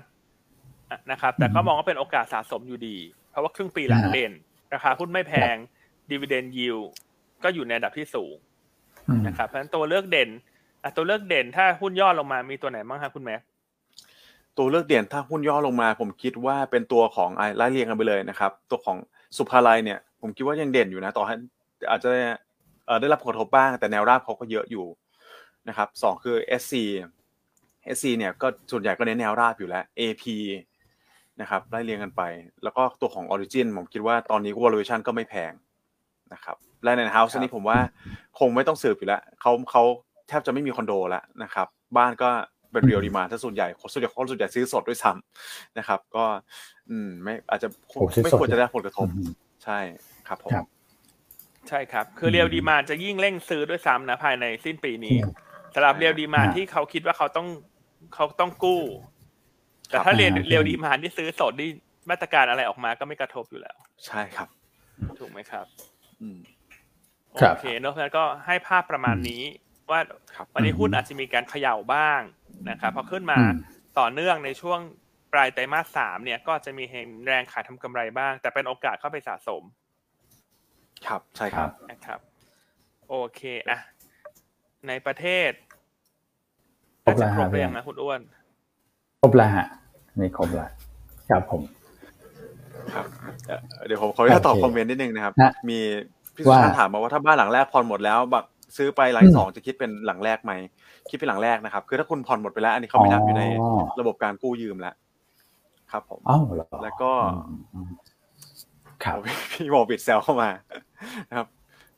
นะครับ แต่ก็มองว่าเป็นโอกาสสะสมอยู่ดี เพราะว่าครึ่งปีหลังเด่นราคาหุ้นไม่แพงดีเวเดนยิวก็อยู่ในระดับที่สูงนะครับเพราะฉะนั้นตัวเลือกเด่น ตัวเลือกเด่นถ้าหุ้นย่อลงมามีตัวไหนบ้างครับคุณแม็กตัวเลือกเด่นถ้าหุ้นย่อลงมา ผมคิดว่าเป็นตัวของไล่เรียงกันไปเลยนะครับ ตัวของสุภาลัยเนี่ย ผมคิดว่ายังเด่นอยู่นะต่อให้อาจจะได้รับผลกระทบบ้าง แต่แนวราบเขาก็เยอะอยู่นะครับสองคือ SC SC เนี่ยก็ส่วนใหญ่ก็เน้นแนวราบอยู่แล้ว AP นะครับไล่เรียงกันไป แล้วก็ตัวของ Origin ผมคิดว่าตอนนี้ valuation ก็ไม่แพงนะครับและในเฮาส์นี้ผมว่าคงไม่ต้องสืบอยู่แล้วเขาเขา แทบจะไม่มีคอนโดแล้วนะครับ บ้านก็เป็น real demand ถ้าส่วนใหญ่ส่วนใหญ่คนส่วนใหญ่ซื้อสดด้วยซ้ำนะครับ ก็ อืม ไม่อาจจะไม่ควรจะได้ผลกระทบ ใช่ครับผมใช่ครับ คือ real demand จะยิ่งเร่งซื้อด้วยซ้ำนะภายในสิ้นปีนี้สำหรับ real demand ที่เขาคิดว่าเขาต้องเขาต้องกู้ แต่ถ้า real real demand ที่ซื้อสดนี่มาตรการอะไรออกมาก็ไม่กระทบอยู่แล้ว ใช่ครับ ถูกไหมครับ อืมโอเคเนอะแล้วก็ให้ภาพประมาณนี้ ว่าวันนี้หุ้นอาจจะมีการเขย่าบ้างนะครับพอขึ้นมาต่อเนื่องในช่วงปลายไตรมาสสามเนี่ยก็จะมีเห็นแรงขายทำกำไรบ้าง แต่เป็นโอกาสเข้าไปสะสม ครับใช่ครับนะครับโอเคอะในประเทศครบแล้วครบเลยนะคุณอ้วนครบแล้วฮะนี่ครบแล้วครับผมครับเดี๋ยวผมขออนุญาตตอบคอมเมนต์นิดนึงนะครับ มีพี่สุชาติถามมาว่าถ้าบ้านหลังแรกผ่อนหมดแล้วบัก ซื้อไปหลังสองจะคิดเป็นหลังแรกไหมคิดเป็นหลังแรกนะครับ คือถ้าคุณผ่อนหมดไปแล้ว อันนี้เขาไม่นับอยู่ในระบบการกู้ยืมแล้วครับผมอ้าวแล้วก็ครับพี่บอกบิดเซลเข้ามานะครับ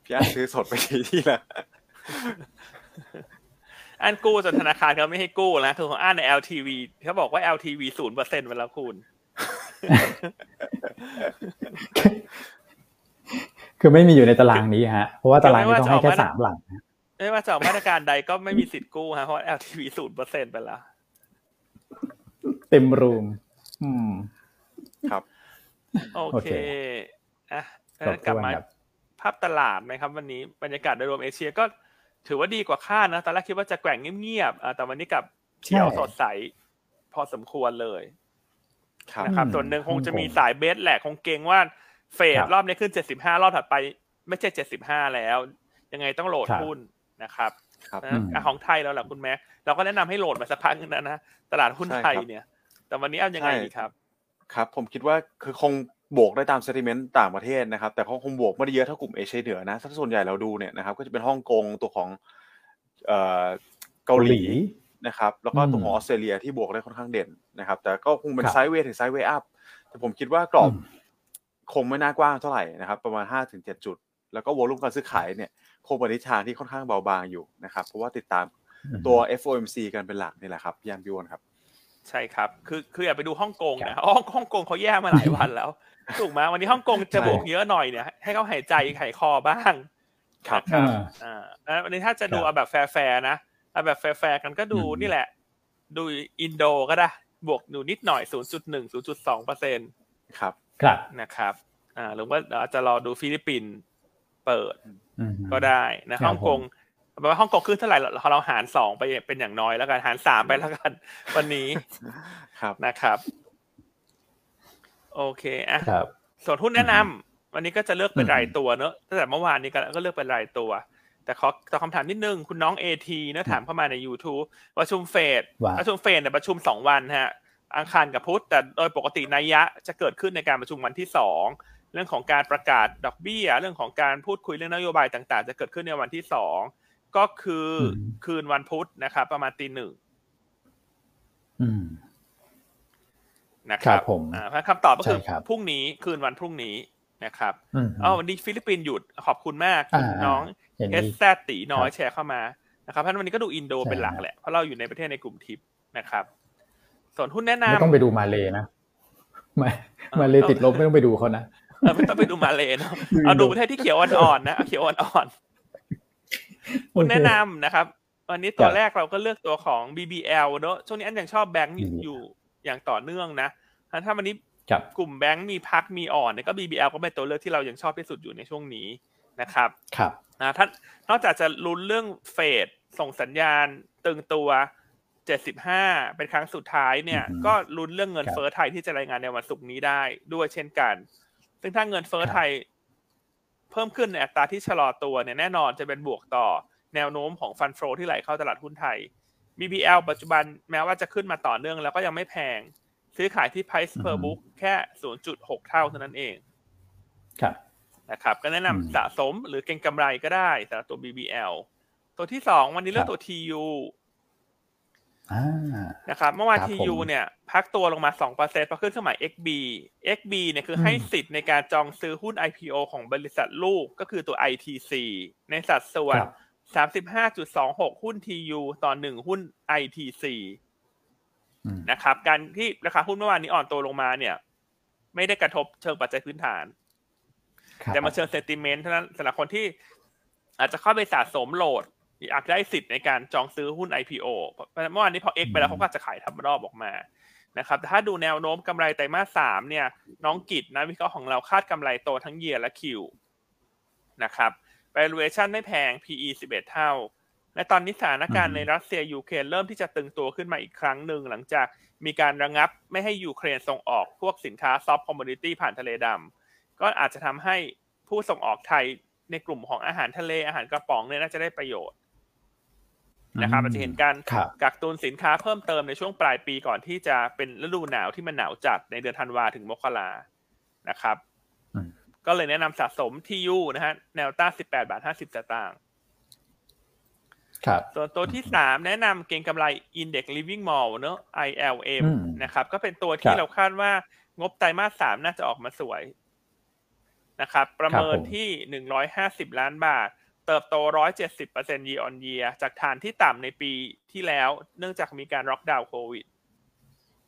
พี่อันซื้อสดไปทีที่ละอันกู้จนธนาคารเขาไม่ให้กู้นะคือของอันใน LTV เขาบอกว่า LTV ศูนย์เปอร์เซ็นต์เวลาคุณ คือไม่มีอยู่ในตารางนี้ฮะ เพราะว่าตารางนี้ต้องให้แค่สามหลังไม่ว่าจะมาตรการใดก็ไม่มีสิทธิ์กู้ฮะเพราะ LTV ศูนย์เปอร์เซ็นต์ไปแล้ว เต็มรูม อืม ครับ โอเคอะกลับมาภาพตลาดไหมครับ วันนี้บรรยากาศโดยรวมเอเชียก็ถือว่าดีกว่าคาดนะตอนแรกคิดว่าจะแกว่งเงียบๆแต่วันนี้กับเฉียวสดใส พอสมควรเลยนะครับส่วนหนึ่งคงจะมีสายเบสแหละคงเก่งว่า เฟดรอบนี้ขึ้นเจ็ดสิบห้ารอบถัดไป ไม่ใช่เจ็ดสิบห้าแล้ว ยังไงต้องโหลดหุ้นนะครับของไทยแล้วแหละคุณแม่เราก็แนะนำให้โหลดมาสักพักนึงนะนะตลาดหุ้นไทยเนี่ย แต่วันนี้เอายังไงดีครับ ครับ ผมคิดว่าคือคงบวกได้ตามเซติเมนต์ต่างประเทศนะครับ แต่เขาคงบวกไม่ได้เยอะเท่ากลุ่มเอเชียเหนือนะถ้าส่วนใหญ่เราดูเนี่ยนะครับ ก็จะเป็นฮ่องกงตัวของเกาหลีนะครับ แล้วก็ตัวของออสเตรเลียที่บวกได้ค่อนข้างเด่นนะครับ แต่ก็คงเป็นไซด์เวย์ถึงไซด์เวย์อัพแต่ผมคิดว่ากรอบ คงไม่น่ากว้างเท่าไหร่นะครับ ประมาณห้าถึงเจ็ดจุด แล้วก็ volume การซื้อขายเนี่ยคงเป็นทิศทางที่ค่อนข้างเบาบางอยู่นะครับ เพราะว่าติดตามตัว FOMC กันเป็นหลักนี่แหละครับพี่ยามพี่วอนครับ ใช่ครับ คือคืออย่าไปดูฮ่องกงนะฮ่องกงเขาแย่มาหลายวันแล้วถูกไหมวันนี้ฮ่องกงจะบวกเยอะหน่อยเนี่ย ให้เขาหายใจหายคอบ้าง ครับอ่าวันนี้ถ้าจะดูเอาแบบแฟร์นะเอาแบบแฟร์กันก็ดูนี่แหละ ดูอินโดก็ได้ บวกดูนิดหน่อย 0.1 0.2เปอร์เซ็นต์ครับ ครับนะครับอ่าหรือว่าอาจจะรอดูฟิลิปปินส์เปิดก็ได้นะฮ่องกงแปลว่าฮ่องกงขึ้นเท่าไหร่เราเราหารสองไปเป็นอย่างน้อยแล้วกันหารสามไปแล้วกัน วันนี้ครับนะครับ โอเคอะส่วนหุ้นแนะนำวันนี้ก็จะเลือกเป็นรายตัวเนอะตั้งแต่เมื่อวานนี้ก็เลือกเป็นรายตัว แต่ขอตอบคำถามนิดนึง คุณน้องเอทีนะถามเข้ามาใน YouTube ประชุมเฟดประชุมเฟดเนี่ยประชุมสองวันฮะ อังคารกับพุธแต่โดยปกตินัยยะจะเกิดขึ้นในการประชุมวันที่สองเรื่องของการประกาศดอกเบี้ย เรื่องของการพูดคุยเรื่องนโยบายต่างๆ จะเกิดขึ้นในวันที่สองก็คือคืนวันพุธนะครับ ประมาณตีหนึ่งนะครับผมคำตอบก็คือพรุ่งนี้คืนวันพรุ่งนี้นะครับอ๋อวันนี้ฟิลิปปินส์หยุดขอบคุณมากคุณน้องเอสแซตีน้อยแชร์เข้ามานะครับเพราะวันนี้ก็ดูอินโดเป็นหลักแหละเพราะเราอยู่ในประเทศในกลุ่มทิปนะครับ ส่วนหุ้นแนะนำไม่ต้องไปดูมาเลยนะมามาเลยติดลบไม่ต้องไปดูเขานะไม่ต้องไปดูมาเลยเนาะเอาดูประเทศที่เขียวอ่อนๆนะเขียวอ่อนๆคุณแนะนำนะครับ วันนี้ตัวแรกเราก็เลือกตัวของ BBL เนอะช่วงนี้อันยังชอบแบงค์อยู่อย่างต่อเนื่องนะถ้าวันนี้กลุ่มแบงค์มีพักมีอ่อนเนี่ยก็ BBL ก็เป็นตัวเลือกที่เรายังชอบที่สุดอยู่ในช่วงนี้นะครับ ครับนะท่านนอกจากจะลุ้นเรื่องเฟดส่งสัญญาณตึงตัว 75 เป็นครั้งสุดท้ายเนี่ย ก็ลุ้นเรื่องเงินเฟ้อไทยที่จะรายงานในวันศุกร์นี้ได้ด้วยเช่นกัน ซึ่งถ้าเงินเฟ้อไทย เพิ่มขึ้นในอัตราที่ชะลอตัวเนี่ยแน่นอนจะเป็นบวกต่อแนวโน้มของฟันโฟที่ไหลเข้าตลาดหุ้นไทย BBL ปัจจุบันแม้ว่าจะขึ้นมาต่อเนื่องแล้วก็ยังไม่แพง ซื้อขายที่ price per book แค่ 0.6 เท่าเท่านั้นเอง ครับ นะครับ ก็แนะนำสะสมหรือเก็งกำไรก็ได้สำหรับตัว BBL ตัวที่สองวันนี้เลือกตัว TU นะครับเมื่อวาน TU เนี่ย พักตัวลงมา2%พอขึ้นสมัย XB XB เนี่ยคือให้สิทธิ์ในการจองซื้อหุ้น IPO ของบริษัทลูกก็คือตัว ITC ในสัดส่วน 35.26 หุ้น TU ต่อหนึ่งหุ้น ITC นะครับ การที่ราคาหุ้นเมื่อวานนี้อ่อนตัวลงมาเนี่ย ไม่ได้กระทบเชิงปัจจัยพื้นฐาน แต่มาเชิง sentiment เท่านั้นสำหรับคนที่อาจจะเข้าไปสะสมโหลด อยากได้สิทธิ์ในการจองซื้อหุ้น IPO เมื่อวานนี้พอ X ไปแล้วเขาก็จะขายทำรอบออกมานะครับถ้าดูแนวโน้มกำไรไตรมาสสามเนี่ย น้องกิจนะวิเคราะห์ของเราคาดกำไรโตทั้ง Y และ Q นะครับ valuation ไม่แพง PE 11 เท่า และตอนนี้สถานการณ์ในรัสเซียยูเครนเริ่มที่จะตึงตัวขึ้นมาอีกครั้งหนึ่งหลังจากมีการระงับไม่ให้ยูเครนส่งออกพวกสินค้า soft commodity ผ่านทะเลดำก็อาจจะทำให้ผู้ส่งออกไทยในกลุ่มของอาหารทะเลอาหารกระป๋องเนี่ยน่าจะได้ประโยชน์ นะครับอาจจะเห็นการกักตุนสินค้าเพิ่มเติมในช่วงปลายปีก่อนที่จะเป็นฤดูหนาวที่มันหนาวจัดในเดือนธันวาถึงมกรานะครับ ก็เลยแนะนำสะสม TU นะฮะแนวต้าน18บาท50สตางค์ครับส่วนตัวที่สามแนะนำเก็งกำไร Index Living Mall เนอะ ILM นะครับ ก็เป็นตัวที่เราคาดว่างบไตรมาสสามน่าจะออกมาสวยนะครับ ประเมินที่หนึ่งร้อยห้าสิบล้านบาท เติบโตร้อยเจ็ดสิบเปอร์เซ็นต์ year on year จากฐานที่ต่ำในปีที่แล้ว เนื่องจากมีการล็อกดาวน์โควิด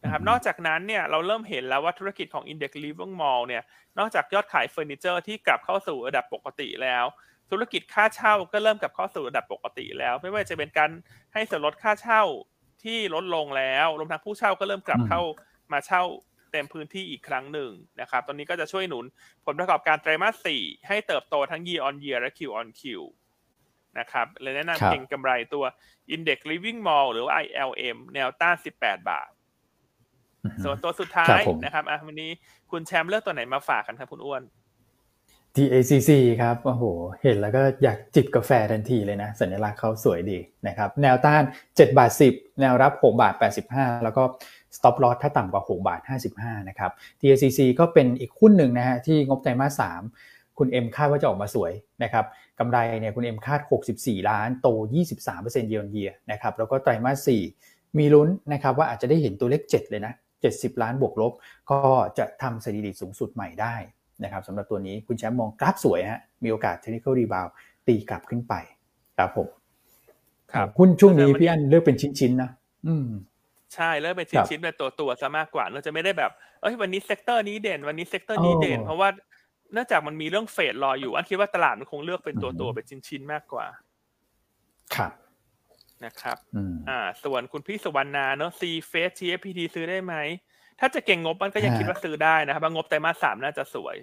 นะครับนอกจากนั้นเนี่ยเราเริ่มเห็นแล้วว่าธุรกิจของ Index Living Mall เนี่ยนอกจากยอดขายเฟอร์นิเจอร์ที่กลับเข้าสู่ระดับปกติแล้ว ธุรกิจค่าเช่าก็เริ่มกลับเข้าสู่ระดับปกติแล้ว ไม่ว่าจะเป็นการให้ส่วนลดค่าเช่าที่ลดลงแล้วรวมทั้งผู้เช่าก็เริ่มกลับเข้ามาเช่า เต็มพื้นที่อีกครั้งหนึ่งนะครับตอนนี้ก็จะช่วยหนุนผลประกอบการไตรมาสสี่ให้เติบโตทั้ง year on year และ Q on Q นะครับเลยแนะนำเก็งกำไรตัว Index Living Mall หรือว่า ILM แนวต้าน 18 บาท ส่วนตัวสุดท้ายนะครับอะวันนี้คุณแชมป์เลือกตัวไหนมาฝากกันครับคุณอ้วน TACC ครับ โอ้โห เห็นแล้วก็อยากจิบกาแฟทันทีเลยนะ สัญลักษณ์เขาสวยดีนะครับ แนวต้าน 7 บาท 10 แนวรับ 6 บาท 85 แล้วก็ stop loss ถ้าต่ำกว่า 6 บาท 55 นะครับ TACC ก็เป็นอีกหุ้นหนึ่งนะฮะที่งบไตรมาส 3 คุณเอ็มคาดว่าจะออกมาสวยนะครับกำไรเนี่ยคุณเอ็มคาด 64 ล้านโต 23%เยียร์เยียนะครับแล้วก็ไตรมาส 4 มีลุ้นนะครับว่าอาจจะได้เห็นตัวเลข 7 เลยนะ 70 ล้านบวกลบ ก็จะทำสถิติสูงสุดใหม่ได้นะครับสำหรับตัวนี้คุณแชมป์มองกราฟสวยฮะมีโอกาส technical rebound ตีกลับขึ้นไปครับผมครับหุ้นช่วงนี้พี่อันเลือกเป็นชิ้นๆนะอืม ใช่เลือกเป็นชิ้นๆเป็นตัวตัวซะมากกว่า เราจะไม่ได้แบบเอ้ยวันนี้ sector นี้เด่น วันนี้ sector นี้เด่น เพราะว่าเนื่องจากมันมีเรื่องเฟดรออยู่ อันคิดว่าตลาดมันคงเลือกเป็นตัวตัวเป็นชิ้นๆมากกว่า ครับนะครับ อ่า ส่วนคุณพี่สวรรณาเนอะซีเฟสทีเอพีทีซื้อได้ไหม ถ้าจะเก่งงบมันก็ยังคิดว่าซื้อได้นะครับงบไตรมาสสามน่าจะสวย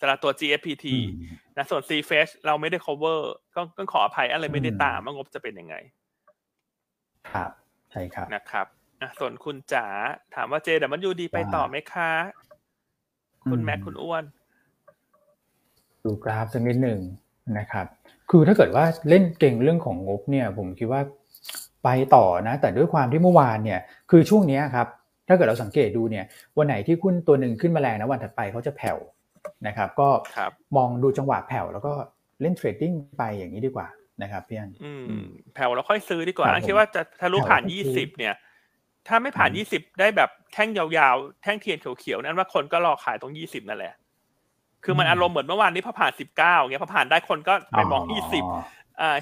สำหรับตัว GFPT นะส่วน C f a s h เราไม่ได้ cover ก็ต้องขออภัยอะไรไม่ได้ตามว่างบจะเป็นยังไง ครับ ใช่ครับนะครับ อะส่วนคุณจ๋าถามว่าเจแต่มันยูดีไปต่อไหมคะ คุณแม็กคุณอ้วน ดูกราฟสักนิดหนึ่งนะครับ คือถ้าเกิดว่าเล่นเก่งเรื่องของงบเนี่ย ผมคิดว่าไปต่อนะ แต่ด้วยความที่เมื่อวานเนี่ย คือช่วงนี้ครับ ถ้าเกิดเราสังเกตดูเนี่ย วันไหนที่หุ้นตัวหนึ่งขึ้นมาแรงนะวันถัดไปเขาจะแผ่วนะครับ ก็มองดูจังหวะแผ่วแล้วก็เล่นเทรดดิ้งไปอย่างนี้ดีกว่านะครับพี่อันแผ่วแล้วค่อยซื้อดีกว่า คิดว่าจะทะลุผ่านยี่สิบเนี่ย ถ้าไม่ผ่านยี่สิบได้แบบแท่งยาวๆ แท่งเทียนเขียวๆ นั่นว่าคนก็รอขายตรงยี่สิบนั่นแหละ คือมันอารมณ์เหมือนเมื่อวานนี้พอผ่านสิบเก้าเงี้ยพอผ่านได้คนก็ไปมองยี่สิบอ่า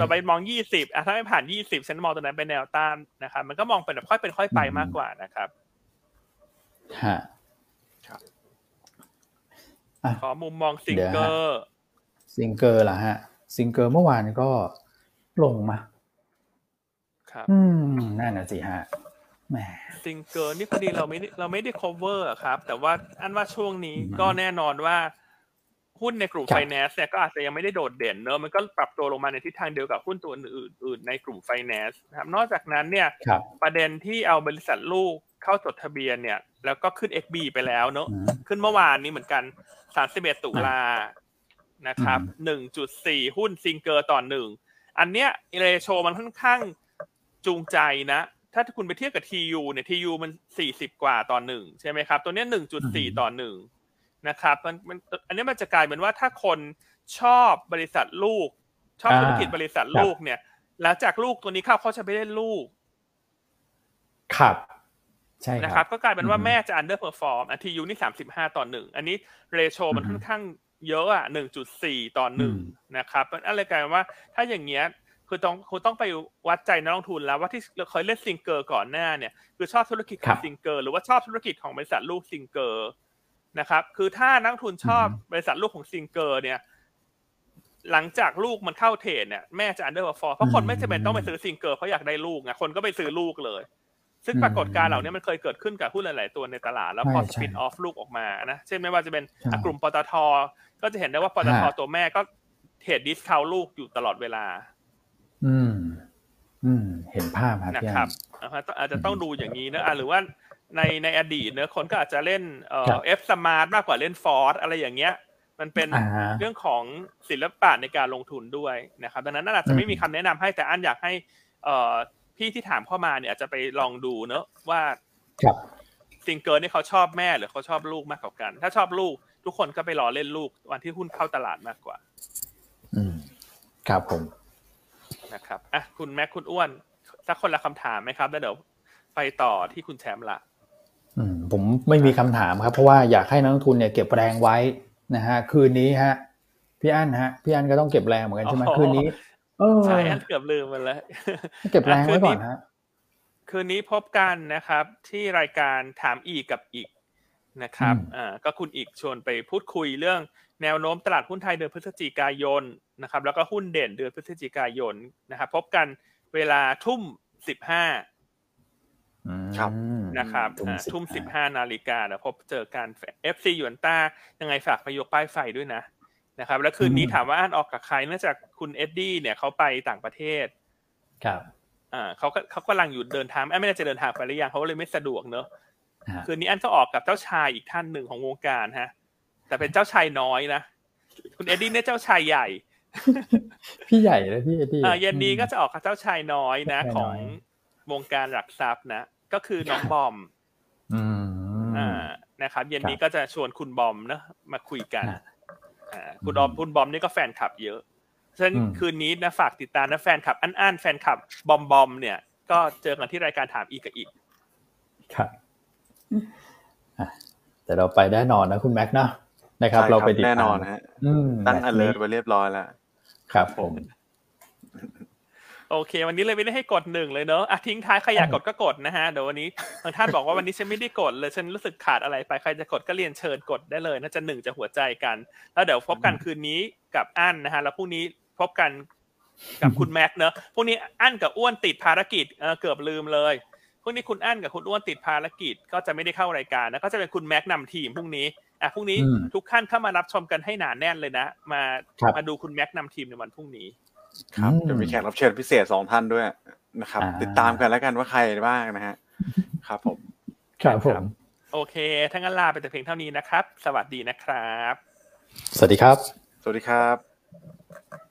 ต่อไปมองยี่สิบอะถ้าไม่ผ่านยี่สิบฉันมองตรงนั้นเป็นแนวต้านนะครับ มันก็มองเป็นแบบค่อยเป็นค่อยไปมากกว่านะครับฮะขอมุมมองซิงเกอร์ซิงเกอร์ล่ะฮะ ซิงเกอร์เมื่อวานก็ลงมาครับ อืมนั่นน่ะสิฮะ แหมซิงเกอร์นี่พอดีเราไม่เราไม่ได้ cover ครับ แต่ว่าอันว่าช่วงนี้ก็แน่นอนว่าหหุ้นในกลุ่มไฟแนนซ์เนี่ยก็อาจจะยังไม่ได้โดดเด่นเนอะมันก็ปรับตัวลงมาในทิศทางเดียวกับหุ้นตัวอื่นๆในกลุ่มไฟแนนซ์นะครับนอกจากนั้นเนี่ยประเด็นที่เอาบริษัทลูกเข้าจดทะเบียนเนี่ย แล้วก็ขึ้น XB ไปแล้วเนอะขึ้นเมื่อวานนี้เหมือนกัน 31 ตุลานะครับ 1.4 หุ้นซิงเกอร์ต่อหนึ่งอันเนี้ย ratio มันค่อนข้างจูงใจนะ ถ้าคุณไปเทียบกับ TU เนี่ย TU มัน 40 กว่าต่อหนึ่งใช่ไหมครับ ตัวเนี้ย1.4 ต่อหนึ่งนะครับมันมันอันนี้มันจะกลายเป็นว่าถ้าคนชอบบริษัทลูก ชอบธุรกิจบริษัทลูกเนี่ย หลังจากลูกตัวนี้เข้าเขาจะไปเล่นลูก ครับใช่นะครับ ก็กลายเป็นว่าแม่จะ underperform อันทียูนี่สามสิบห้าต่อหนึ่งอันนี้เรโชมันค่อนข้างเยอะอะหนึ่งจุดสี่ต่อหนึ่งนะครับมันอะไรกลายเป็นว่าถ้าอย่างเงี้ย คือต้องคุณต้องไปวัดใจนักลงทุนแล้วว่าที่เราเคยเล่นซิงเกอร์ก่อนหน้าเนี่ยคือชอบธุรกิจของซิงเกอร์หรือว่าชอบธุรกิจของบริษัทลูกซิงเกอร์นะครับ คือถ้านักทุนชอบบริษัทลูกของซิงเกอร์เนี่ย หลังจากลูกมันเข้า trade เนี่ยแม่จะ underperform เพราะคนไม่จำเป็นต้องไปซื้อซิงเกอร์เพราะอยากได้ลูกไงคนก็ไปซื้อลูกเลย ซึ่งปรากฏการณ์เหล่านี้มันเคยเกิดขึ้นกับหุ้นหลาย ๆ ตัวในตลาดแล้วพอ spin-off ลูกออกมานะเช่นไม่ว่าจะเป็นกลุ่มปตทก็จะเห็นได้ว่าปตทตัวแม่ก็ trade discount ลูกอยู่ตลอดเวลา อืม อืม เห็นภาพครับนะครับอาจจะต้องดูอย่างนี้นะหรือว่าในในอดีตเนอะคนก็อาจจะเล่นเอ่อ Forth Smart มากกว่าเล่น Forth อะไรอย่างเงี้ย มันเป็นเรื่องของศิลปะในการลงทุนด้วยนะครับ ดังนั้นอาจจะไม่มีคำแนะนำให้แต่อันอยากให้เอ่อพี่ที่ถามเข้ามาเนี่ยอาจจะไปลองดูเนอะว่าซิงเกอร์นี่เขาชอบแม่หรือเขาชอบลูกมากกว่ากัน ถ้าชอบลูก ทุกคนก็ไปรอเล่นลูกวันที่หุ้นเข้าตลาดมากกว่า อืมครับผม นะครับอะคุณแม็กคุณอ้วนสักคนละคำถามไหมครับ แล้วเดี๋ยวไปต่อที่คุณแชมป์ละอืมผมไม่มีคำถามครับ เพราะว่าอยากให้นักทุนเนี่ยเก็บแรงไว้นะฮะคืนนี้ฮะพี่อันฮะพี่อันก็ต้องเก็บแรงเหมือนกันใช่ไหมคืนนี้ใช่เกือบลืมไปแล้วเก็บแรงไว้ก่อนฮะคืนนี้พบกันนะครับ ที่รายการถามอีกกับอิกนะครับอ่าก็คุณอิกชวนไปพูดคุยเรื่องแนวโน้มตลาดหุ้นไทยเดือนพฤศจิกายน นะครับแล้วก็หุ้นเด่นเดือนพฤศจิกายนนะครับพบกันเวลาทุ่มสิบห้าครับนะครับทุ่มสิบห้านาฬิกาแล้วพบเจอกัน FC หยวนต้ายังไงฝากไปยกป้ายไฟด้วยนะนะครับ แล้วคืนนี้ถามว่าอันออกกับใครเนื่องจากคุณเอ็ดดี้เนี่ยเขาไปต่างประเทศ ครับอ่าเขาก็เขากำลังอยู่เดินทางไม่ได้จะเดินทางไปหรือยังเขาเลยไม่สะดวกเนอะคืนนี้อันก็ออกกับเจ้าชายอีกท่านหนึ่งของวงการฮะ แต่เป็นเจ้าชายน้อยนะคุณเอ็ดดี้เนี่ยเจ้าชายใหญ่ พี่ใหญ่เลยพี่เอ็ดดี้อ่าเย็นนี้ก็จะออกกับเจ้าชายน้อยนะ ของวงการหลักทรัพย์นะ ก็คือน้องบอมอ่านะครับ เย็นนี้ก็จะชวนคุณบอมนะมาคุยกันคุณบอมคุณบอมนี่ก็แฟนคลับเยอะฉะนั้นคืนนี้นะฝากติดตามนะแฟนคลับอันอันแฟนคลับบอมบอมเนี่ย ก็เจอกันที่รายการถามอีกกับอีกครับแต่เราไปแน่นอนนะคุณแม็กเนาะนะครับ เราไปติดตามแน่นอนฮะตั้งอันเลยไปเรียบร้อยแล้ว ครับผม โอเค วันนี้เลยไม่ได้ให้กดหนึ่งเลยเนอะอะทิ้งท้ายใครอยากกดก็กดนะฮะเดี๋ยววันนี้บางท่านบอกว่าวันนี้ฉันไม่ได้กดเลยฉันรู้สึกขาดอะไรไปใครจะกดก็เรียนเชิญกดได้เลยน่าจะหนึ่งจะหัวใจกัน แล้วเดี๋ยวพบกันคืนนี้กับอั้นนะฮะแล้วพรุ่งนี้พบกันกับคุณแม็กเนอะพรุ่งนี้อั้นกับอ้วนติดภารกิจเออเกือบลืมเลยพรุ่งนี้คุณอั้นกับคุณอ้วนติดภารกิจ ก็จะไม่ได้เข้ารายการนะก็จะเป็นคุณแม็กนำทีมพรุ่งนี้ อะพรุ่งนี้ทุกท่านเข้ามารับชมกันให้หนาแน่นเลยนะ มามาดูคุณแม็กนำทีมในวันพรุ่งนี้ ครับจะมีแขกรับเชิญพิเศษสองท่านด้วยนะครับ ติดตามกันแล้วกันว่าใครบ้างนะฮะครับผมครับผมโอเคทั้งนั้นลาไปแต่เพียงเท่านี้นะครับ สวัสดีนะครับ สวัสดีครับ สวัสดีครับ